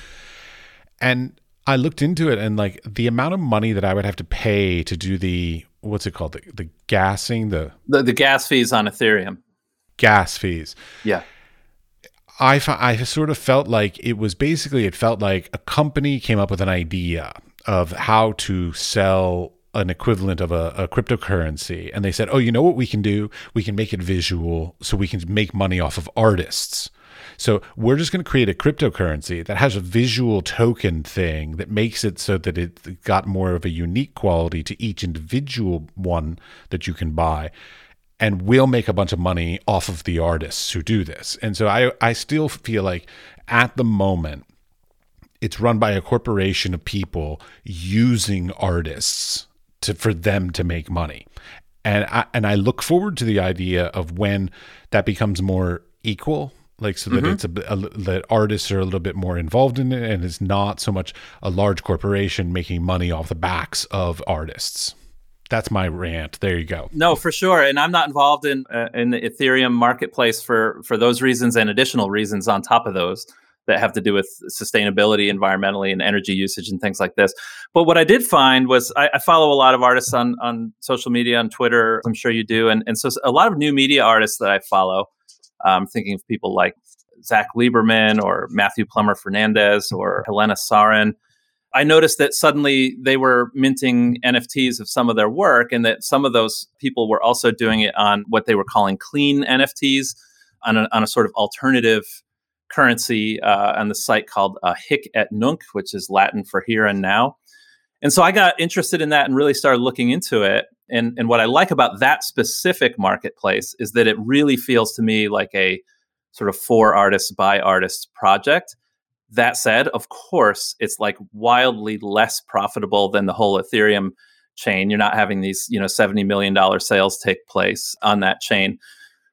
And I looked into it and like the amount of money that I would have to pay to do the what's it called the, the gassing the, the the gas fees on Ethereum. Gas fees. Yeah. I I sort of felt like it was basically it felt like a company came up with an idea of how to sell an equivalent of a, a, cryptocurrency. And they said oh you know what we can do? We can make it visual so we can make money off of artists. So we're just going to create a cryptocurrency that has a visual token thing that makes it so that it got more of a unique quality to each individual one that you can buy. And we'll make a bunch of money off of the artists who do this. And so i i still feel like at the moment it's run by a corporation of people using artists to for them to make money. And I and I look forward to the idea of when that becomes more equal like so that mm-hmm. it's a, a, that artists are a little bit more involved in it and it's not so much a large corporation making money off the backs of artists. That's my rant. There you go. No for sure. And i'm not involved in uh, in the ethereum marketplace for for those reasons and additional reasons on top of those that have to do with sustainability, environmentally, and energy usage and things like this. But what I did find was I, I, follow a lot of artists on on social media, on Twitter. I'm sure you do, and and so a lot of new media artists that I follow. I'm um, thinking of people like Zach Lieberman or Matthew Plummer Fernandez or Helena Sarin. I noticed that suddenly they were minting NFTs of some of their work, and that some of those people were also doing it on what they were calling clean NFTs on a, on a sort of alternative currency uh, on the site called uh, Hic et Nunc, which is Latin for here and now. And so I got interested in that and really started looking into it. And, and what I like about that specific marketplace is that it really feels to me like a sort of for artists by artists project. That said, of course, it's like wildly less profitable than the whole Ethereum chain. You're not having these, you know, $70 million sales take place on that chain.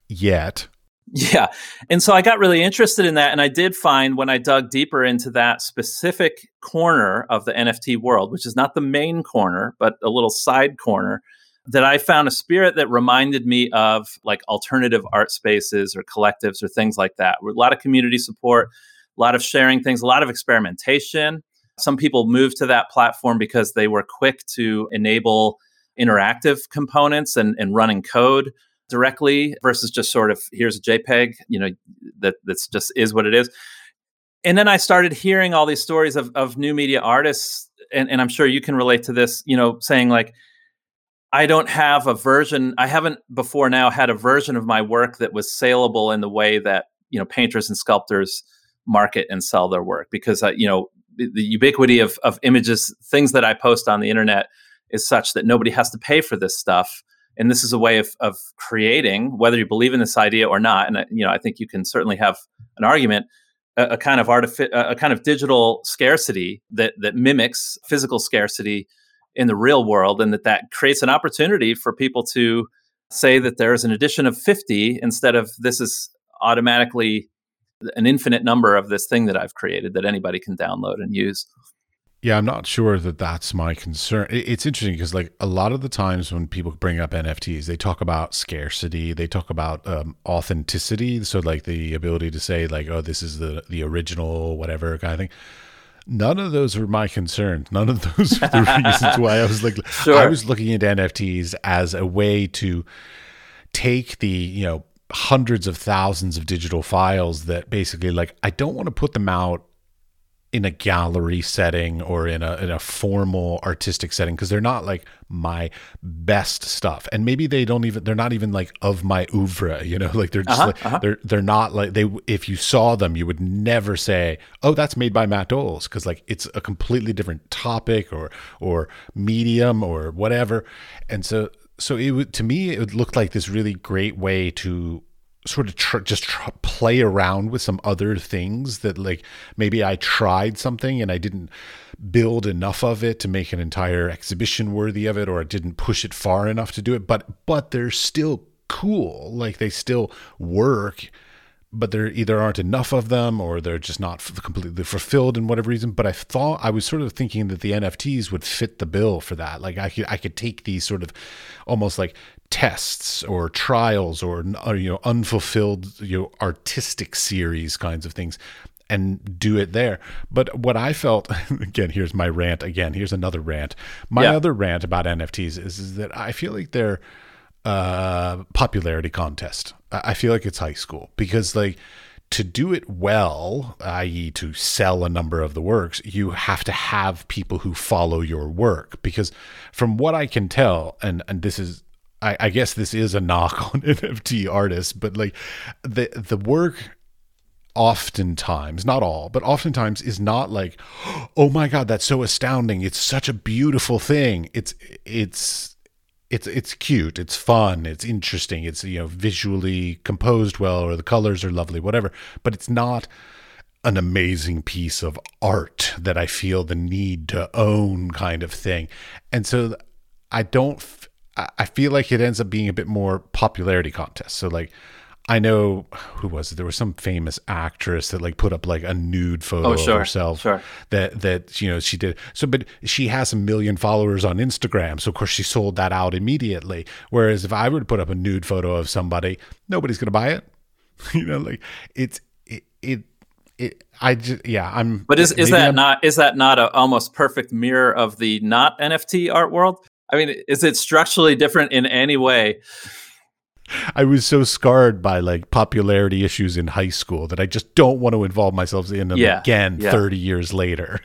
Yet. Yeah. And so I got really interested in that. And I did find when I dug deeper into that specific corner of the NFT world, which is not the main corner, but a little side corner, that I found a spirit that reminded me of like alternative art spaces or collectives or things like that. A lot of community support, a lot of sharing things, a lot of experimentation. Some people moved to that platform because they were quick to enable interactive components and, and running code directly versus just sort of here's a JPEG, you know, that that's just is what it is. And then I started hearing all these stories of, of new media artists, and, and I'm sure you can relate to this, you know, saying like, I don't have a version, I haven't before now had a version of my work that was saleable in the way that, you know, painters and sculptors market and sell their work because, uh, you know, the, the ubiquity of, of images, things that I post on the internet is such that nobody has to pay for this stuff and this is a way of, of creating whether you believe in this idea or not and uh, you know i think you can certainly have an argument a, a kind of artific- a kind of digital scarcity that that mimics physical scarcity in the real world and that that creates an opportunity for people to say that there's an addition of 50 instead of this is automatically an infinite number of this thing that I've created that anybody can download and use. Yeah, I'm not sure that that's my concern. It's interesting because, like, a lot of the times when people bring up NFTs, they talk about scarcity, they talk about um, authenticity. So, like, the ability to say, like, oh, this is the the original, whatever kind of thing. None of those are my concerns. None of [laughs] those are the reasons why I was like, [laughs] sure. I was looking at NFTs as a way to take the, you know, hundreds of thousands of digital files that basically, like, I don't want to put them out in a gallery setting or in a in a formal artistic setting because they're not like my best stuff. And maybe they don't even they're not even like of my oeuvre you know? [laughs] Like they're just uh-huh, like uh-huh. they're they're not like they if you saw them you would never say oh that's made by Matt Doles because like it's a completely different topic or or medium or whatever. And so so it would to me it looked like this really great way to sort of tr- just tr- play around with some other things that like maybe I tried something and I didn't build enough of it to make an entire exhibition worthy of it or I didn't push it far enough to do it but but they're still cool. Like they still work but there either aren't enough of them or they're just not f- completely fulfilled in whatever reason but i thought i was sort of thinking that the nfts would fit the bill for that. Like i could i could take these sort of almost like tests or trials or, or you know unfulfilled you know artistic series kinds of things and do it there. But what I felt [laughs] again, here's my rant again. Here's another rant. My yeah. other rant about NFTs is, is that I feel like they're uh popularity contest. I feel like it's high school because like to do it well, i.e., to sell a number of the works, you have to have people who follow your work. Because from what I can tell, and, and this is I, I guess this is a knock [laughs] on NFT artists, but like the the work oftentimes, not all, but oftentimes is not like, oh my god, that's so astounding. It's such a beautiful thing. It's it's it's it's cute, it's fun, it's interesting, it's you know visually composed well, or the colors are lovely, whatever. But it's not an amazing piece of art that I feel the need to own, kind of thing. And so I don't I feel like it ends up being a bit more popularity contest. So like I know who was it? There was some famous actress that like put up like a nude photo oh, sure, of herself sure. that that you know she did. So but she has a million followers on Instagram, so of course she sold that out immediately. Whereas if I were to put up a nude photo of somebody, nobody's gonna buy it. [laughs] you know, like it's it, it it, I just, yeah, I'm. But is is that I'm, not is that not a almost perfect mirror of the not NFT art world? I mean, is it structurally different in any way? I was so scarred by like popularity issues in high school that I just don't want to involve myself in them yeah, again yeah. 30 years later.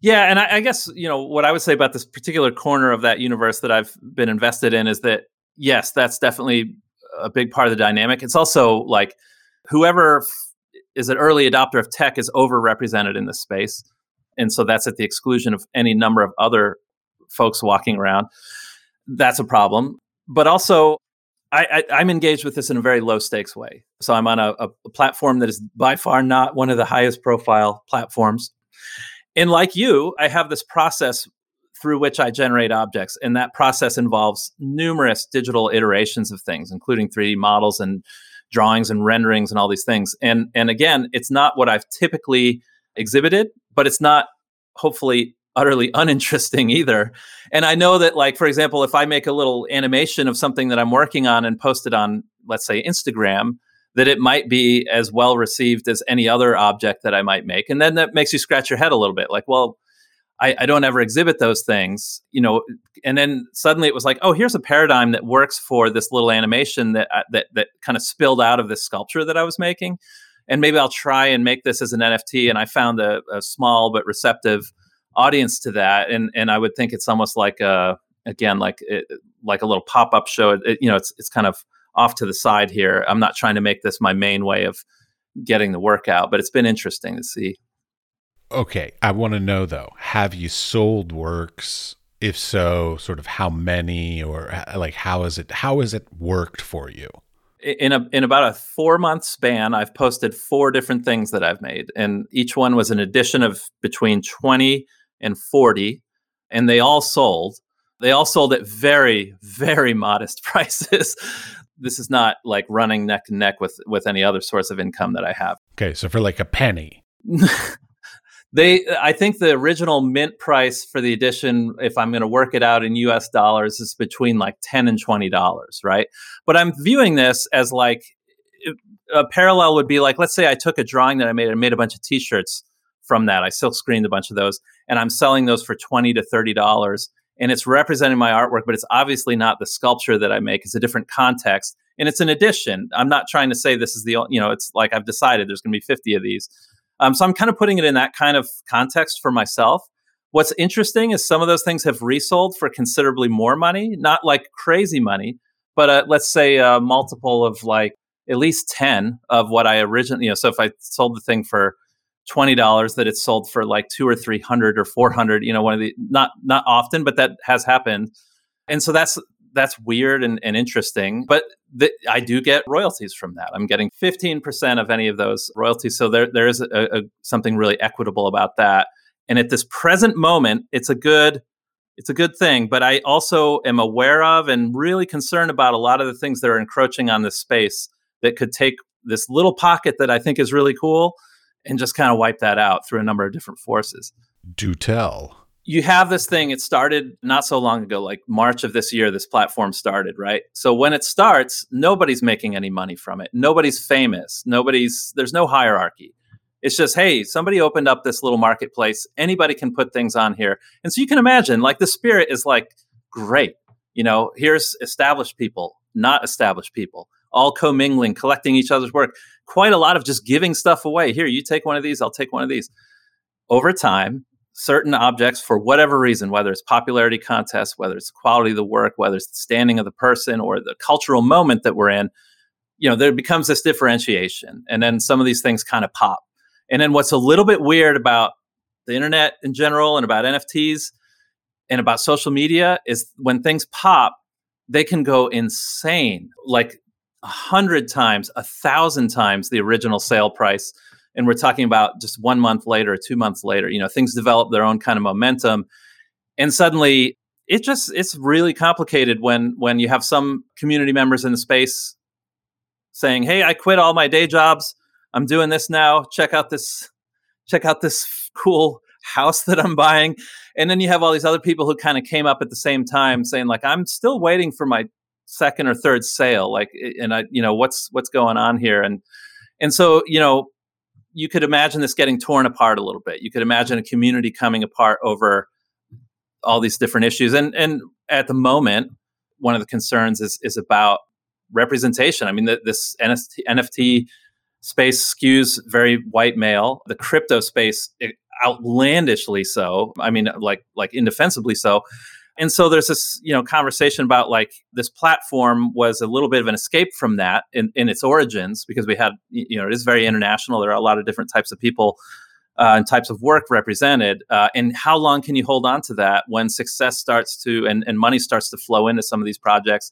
Yeah, and I, I, guess you know what I would say about this particular corner of that universe that I've been invested in is that yes, that's definitely a big part of the dynamic. It's also like whoever is an early adopter of tech is overrepresented in this space. And so that's at the exclusion of any number of other folks walking around. That's a problem. But also, I, am engaged with this in a very low stakes way. So I'm on a, a platform that is by far not one of the highest profile platforms. And like you, I have this process through which I generate objects. And that process involves numerous digital iterations of things, including 3D models and drawings and renderings and all these things. And and again, it's not what I've typically exhibited, but it's not hopefully utterly [laughs] uninteresting either. And I know that like for example, if I make a little animation of something that I'm working on and post it on let's say Instagram, that it might be as well received as any other object that I might make. And then that makes you scratch your head a little bit like, well, I, I, don't ever exhibit those things, you know. And then suddenly it was like, oh, here's a paradigm that works for this little animation that uh, that that kind of spilled out of this sculpture that I was making, and maybe I'll try and make this as an NFT. And I found a, a small but receptive audience to that, and and I would think it's almost like a again like it, like a little pop up show. It, you know, it's it's kind of off to the side here. I'm not trying to make this my main way of getting the work out, but it's been interesting to see. Okay, I want to know though, have you sold works? If so, sort of how many or like how is it how has it worked for you? In a in about a 4 month span, I've posted four different things that I've made and each one was an addition of between 20 and 40 and they all sold. They all sold at very very [laughs] modest prices. this is not like running neck and neck with with any other source of income that I have. Okay, so for like a penny. [laughs] They, I think the original mint price for the edition, if I'm going to work it out in US dollars, is between like 10 and $20, right? But I'm viewing this as like a parallel would be like, let's say I took a drawing that I made, I made a bunch of t shirts from that. I silk screened a bunch of those and I'm selling those for 20 to $30. And it's representing my artwork, but it's obviously not the sculpture that I make. It's a different context and it's an addition. I'm not trying to say this is the, you know, it's like I've decided there's going to be 50 of these um, so I'm kind of putting it in that kind of context for myself. What's interesting is some of those things have resold for considerably more money, not like crazy money, but uh, let's say a multiple of like at least 10 of what I originally, you know, so if I sold the thing for $20 that it's sold for like two or 300 or 400, you know, one of the, not, not often, but that has happened. And so that's, that's weird and, and interesting. But th- I do get royalties from that. I'm getting 15% of any of those royalties. So there, there is a, a, something really equitable about that. And at this present moment, it's a good it's a good thing. But I also am aware of and really concerned about a lot of the things that are encroaching on this space that could take this little pocket that I think is really cool and just kind of wipe that out through a number of different forces. Do tell. You have this thing it started not so long ago like march of this year this platform started right? So when it starts nobody's making any money from it. Nobody's famous. Nobody's there's no hierarchy. It's just hey somebody opened up this little marketplace. Anybody can put things on here. And so you can imagine like the spirit is like great. You know here's established people not established people all commingling collecting each other's work quite a lot of just giving stuff away here you take one of these i'll take one of these over time certain objects for whatever reason, whether it's popularity contests, whether it's the quality of the work, whether it's the standing of the person or the cultural moment that we're in, you know, there becomes this differentiation. And then some of these things kind of pop. And then what's a little bit weird about the internet in general and about NFTs and about social media is when things pop, they can go insane, like a hundred times, a thousand times the original sale price and we're talking about just one month later, two months later, you know, things develop their own kind of momentum, and suddenly it just it's really complicated when when you have some community members in the space saying, "Hey, I quit all my day jobs. I'm doing this now. Check out this, check out this cool." house that I'm buying. And then you have all these other people who kind of came up at the same time saying like I'm still waiting for my second or third sale like and I you know what's what's going on here and and so you know you could imagine this getting torn apart a little bit. You could imagine a community coming apart over all these different issues. And and at the moment, one of the concerns is is about representation. I mean, the, this NFT, NFT space skews very white male. The crypto space eh, outlandishly so. I mean, like like indefensibly so. And so there's this, you know, conversation about like this platform was a little bit of an escape from that in, in its origins because we had, you know, it is very international. There are a lot of different types of people uh, and types of work represented. Uh, and how long can you hold on to that when success starts to and, and money starts to flow into some of these projects,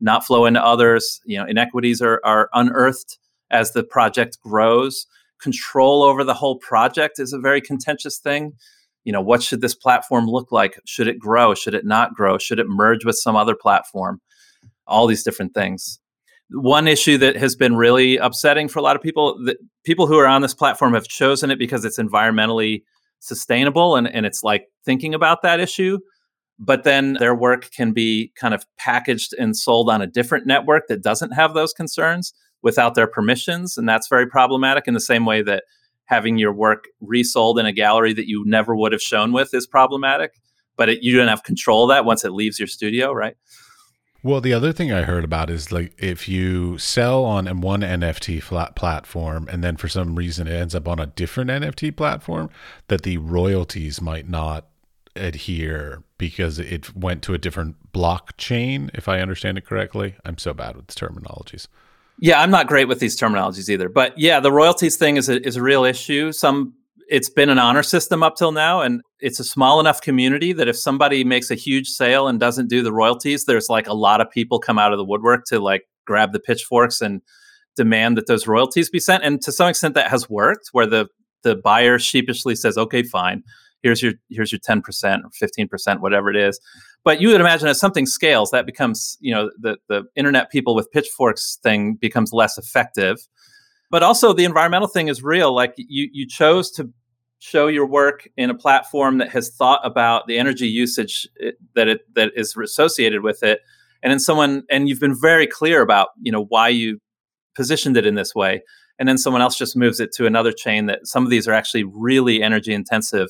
not flow into others? You know, inequities are, are unearthed as the project grows. Control over the whole project is a very contentious thing you know what should this platform look like? Should it grow? Should it not grow? Should it merge with some other platform? All these different things. One issue that has been really upsetting for a lot of people that people who are on this platform have chosen it because it's environmentally sustainable and, and it's like thinking about that issue but then their work can be kind of packaged and sold on a different network that doesn't have those concerns without their permissions and that's very problematic in the same way that having your work resold in a gallery that you never would have shown with is problematic. But it, you don't have control of that once it leaves your studio, right? Well, the other thing I heard about is like if you sell on one NFT flat platform and then for some reason it ends up on a different NFT platform, that the royalties might not adhere because it went to a different blockchain, if I understand it correctly. I'm so bad with terminologies. Yeah, I'm not great with these terminologies either. But yeah, the royalties thing is a, is a real issue. Some it's been an honor system up till now and it's a small enough community that if somebody makes a huge sale and doesn't do the royalties, there's like a lot of people come out of the woodwork to like grab the pitchforks and demand that those royalties be sent. And to some extent that has worked where the the buyer sheepishly says, "Okay, fine. Here's your here's your 10% or 15%, whatever it is." But you would imagine as something scales, that becomes, you know, the, the internet people with pitchforks thing becomes less effective. But also the environmental thing is real. Like you, you chose to show your work in a platform that has thought about the energy usage eh, that it that is associated with it and then someone and you've been very clear about you know why you positioned it in this way and then someone else just moves it to another chain that some of these are actually really energy intensive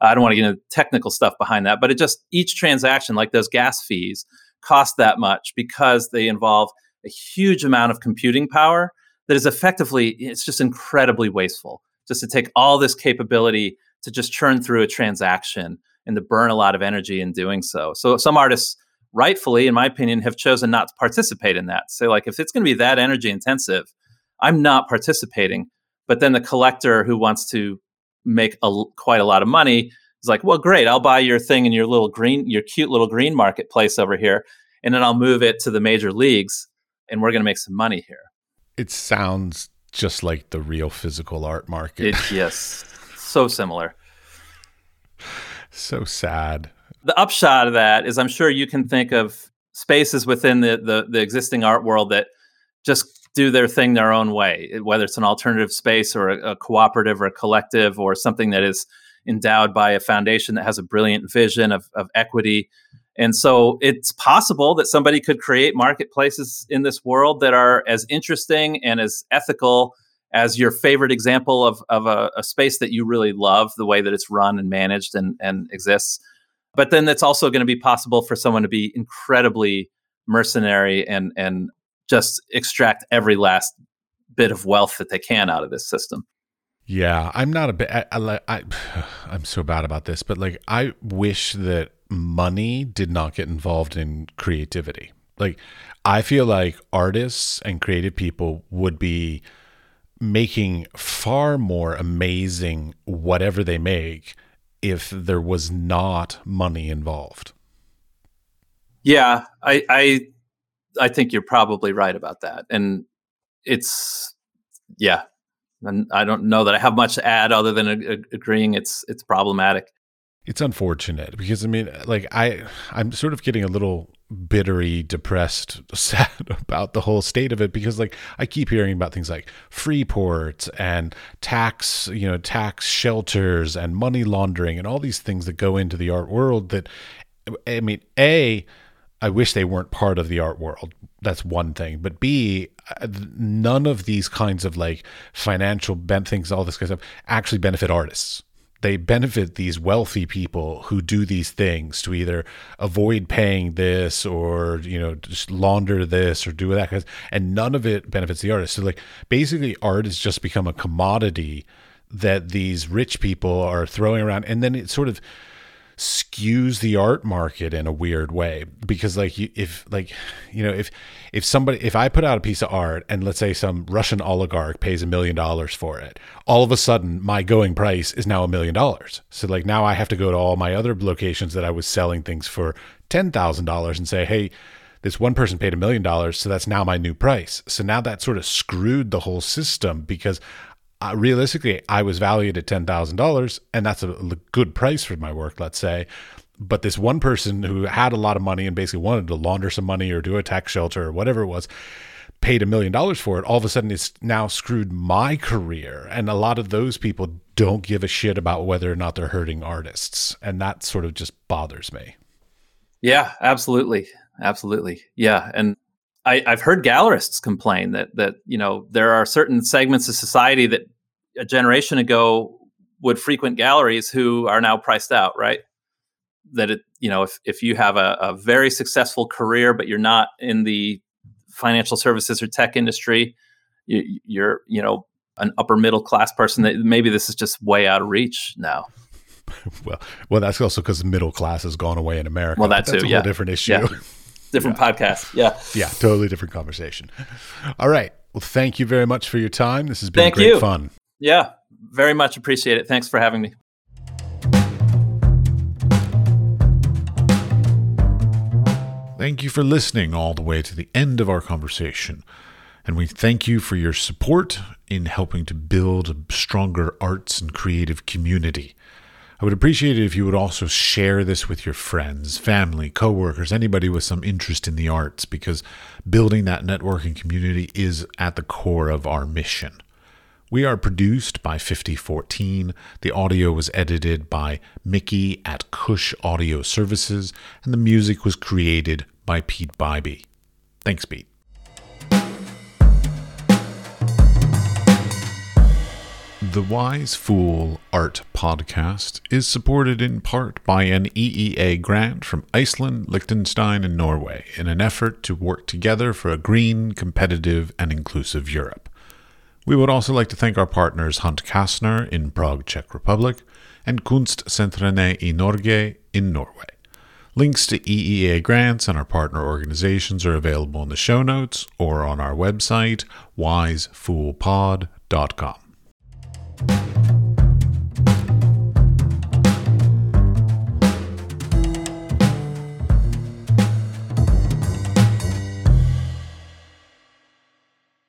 I don't want to get into technical stuff behind that, but it just each transaction, like those gas fees, cost that much because they involve a huge amount of computing power that is effectively it's just incredibly wasteful just to take all this capability to just churn through a transaction and to burn a lot of energy in doing so. So some artists rightfully in my opinion have chosen not to participate in that. Say like if it's going to be that energy intensive, I'm not participating. But then the collector who wants to make a, quite a lot of money is like, well, great, I'll buy your thing in your little green, your cute little green marketplace over here, and then I'll move it to the major leagues, and we're going to make some money here. It sounds just like the real physical art market. It, yes, so similar. So sad. The upshot of that is, I'm sure you can think of spaces within the, the, the existing art world that just do their thing their own way, whether it's an alternative space or a, a, cooperative or a collective or something that is endowed by a foundation that has a brilliant vision of, of equity. And so it's possible that somebody could create marketplaces in this world that are as interesting and as ethical as your favorite example of, of a, a space that you really love, the way that it's run and managed and, and exists. But then it's also going to be possible for someone to be incredibly mercenary and, and just extract every last bit of wealth that they can out of this system. Yeah, I'm not a bit. I, I, I, [sighs] I'm so bad about this, but like, I wish that money did not get involved in creativity. Like, I feel like artists and creative people would be making far more amazing whatever they make if there was not money involved. Yeah, I, I I think you're probably right about that. And it's yeah, and I don't know that I have much to add other than a, a, agreeing it's it's problematic. It's unfortunate because I mean, like I I'm sort of getting a little bittery, depressed, [laughs] sad about the whole state of it because like I keep hearing about things like free ports and tax, you know, tax shelters and money laundering and all these things that go into the art world that I mean, a I wish they weren't part of the art world. That's one thing. But B, uh, none of these kinds of like financial bent things, all this kind of stuff, actually benefit artists. They benefit these wealthy people who do these things to either avoid paying this or you know just launder this or do that, and none of it benefits the artist. So like basically, art has just become a commodity that these rich people are throwing around, and then it sort of skews the art market in a weird way. Because like if like you know if if somebody if i put out a piece of art and let's say some russian oligarch pays a million dollars for it all of a sudden my going price is now a million dollars. So like now i have to go to all my other locations that i was selling things for $10000 and say hey this one person paid a million dollars so that's now my new price. So now that sort of screwed the whole system because uh, realistically, I was valued at ten thousand dollars, and that's a good price for my work. Let's say, but this one person who had a lot of money and basically wanted to launder some money or do a tax shelter or whatever it was, paid a million dollars for it. All of a sudden, it's now screwed my career, and a lot of those people don't give a shit about whether or not they're hurting artists, and that sort of just bothers me. Yeah, absolutely, absolutely. Yeah, and I, have heard gallerists complain that that you know there are certain segments of society that a generation ago would frequent galleries who are now priced out, right? That it, you know, if if you have a, a very successful career but you're not in the financial services or tech industry, you, you're you know an upper middle class person that maybe this is just way out of reach now. [laughs] well, well, that's also because middle class has gone away in America. Well, that too, that's a yeah. whole different issue. Yeah. [laughs] different yeah. podcast. Yeah. Yeah, totally different conversation. All right. Well, thank you very much for your time. This has been thank great you. fun. Yeah, very much appreciate it. Thanks for having me. Thank you for listening all the way to the end of our conversation. And we thank you for your support in helping to build a stronger arts and creative community. I would appreciate it if you would also share this with your friends, family, coworkers, anybody with some interest in the arts, because building that networking community is at the core of our mission. We are produced by 5014. The audio was edited by Mickey at Cush Audio Services, and the music was created by Peat Biby. Thanks, Peat. The Wise Fool Art Podcast is supported in part by an EEA grant from Iceland, Liechtenstein, and Norway in an effort to work together for a green, competitive, and inclusive Europe. We would also like to thank our partners Hunt Kastner in Prague, Czech Republic, and Kunstsentrene i Norge in Norway. Links to EEA grants and our partner organizations are available in the show notes or on our website, wisefoolpod.com you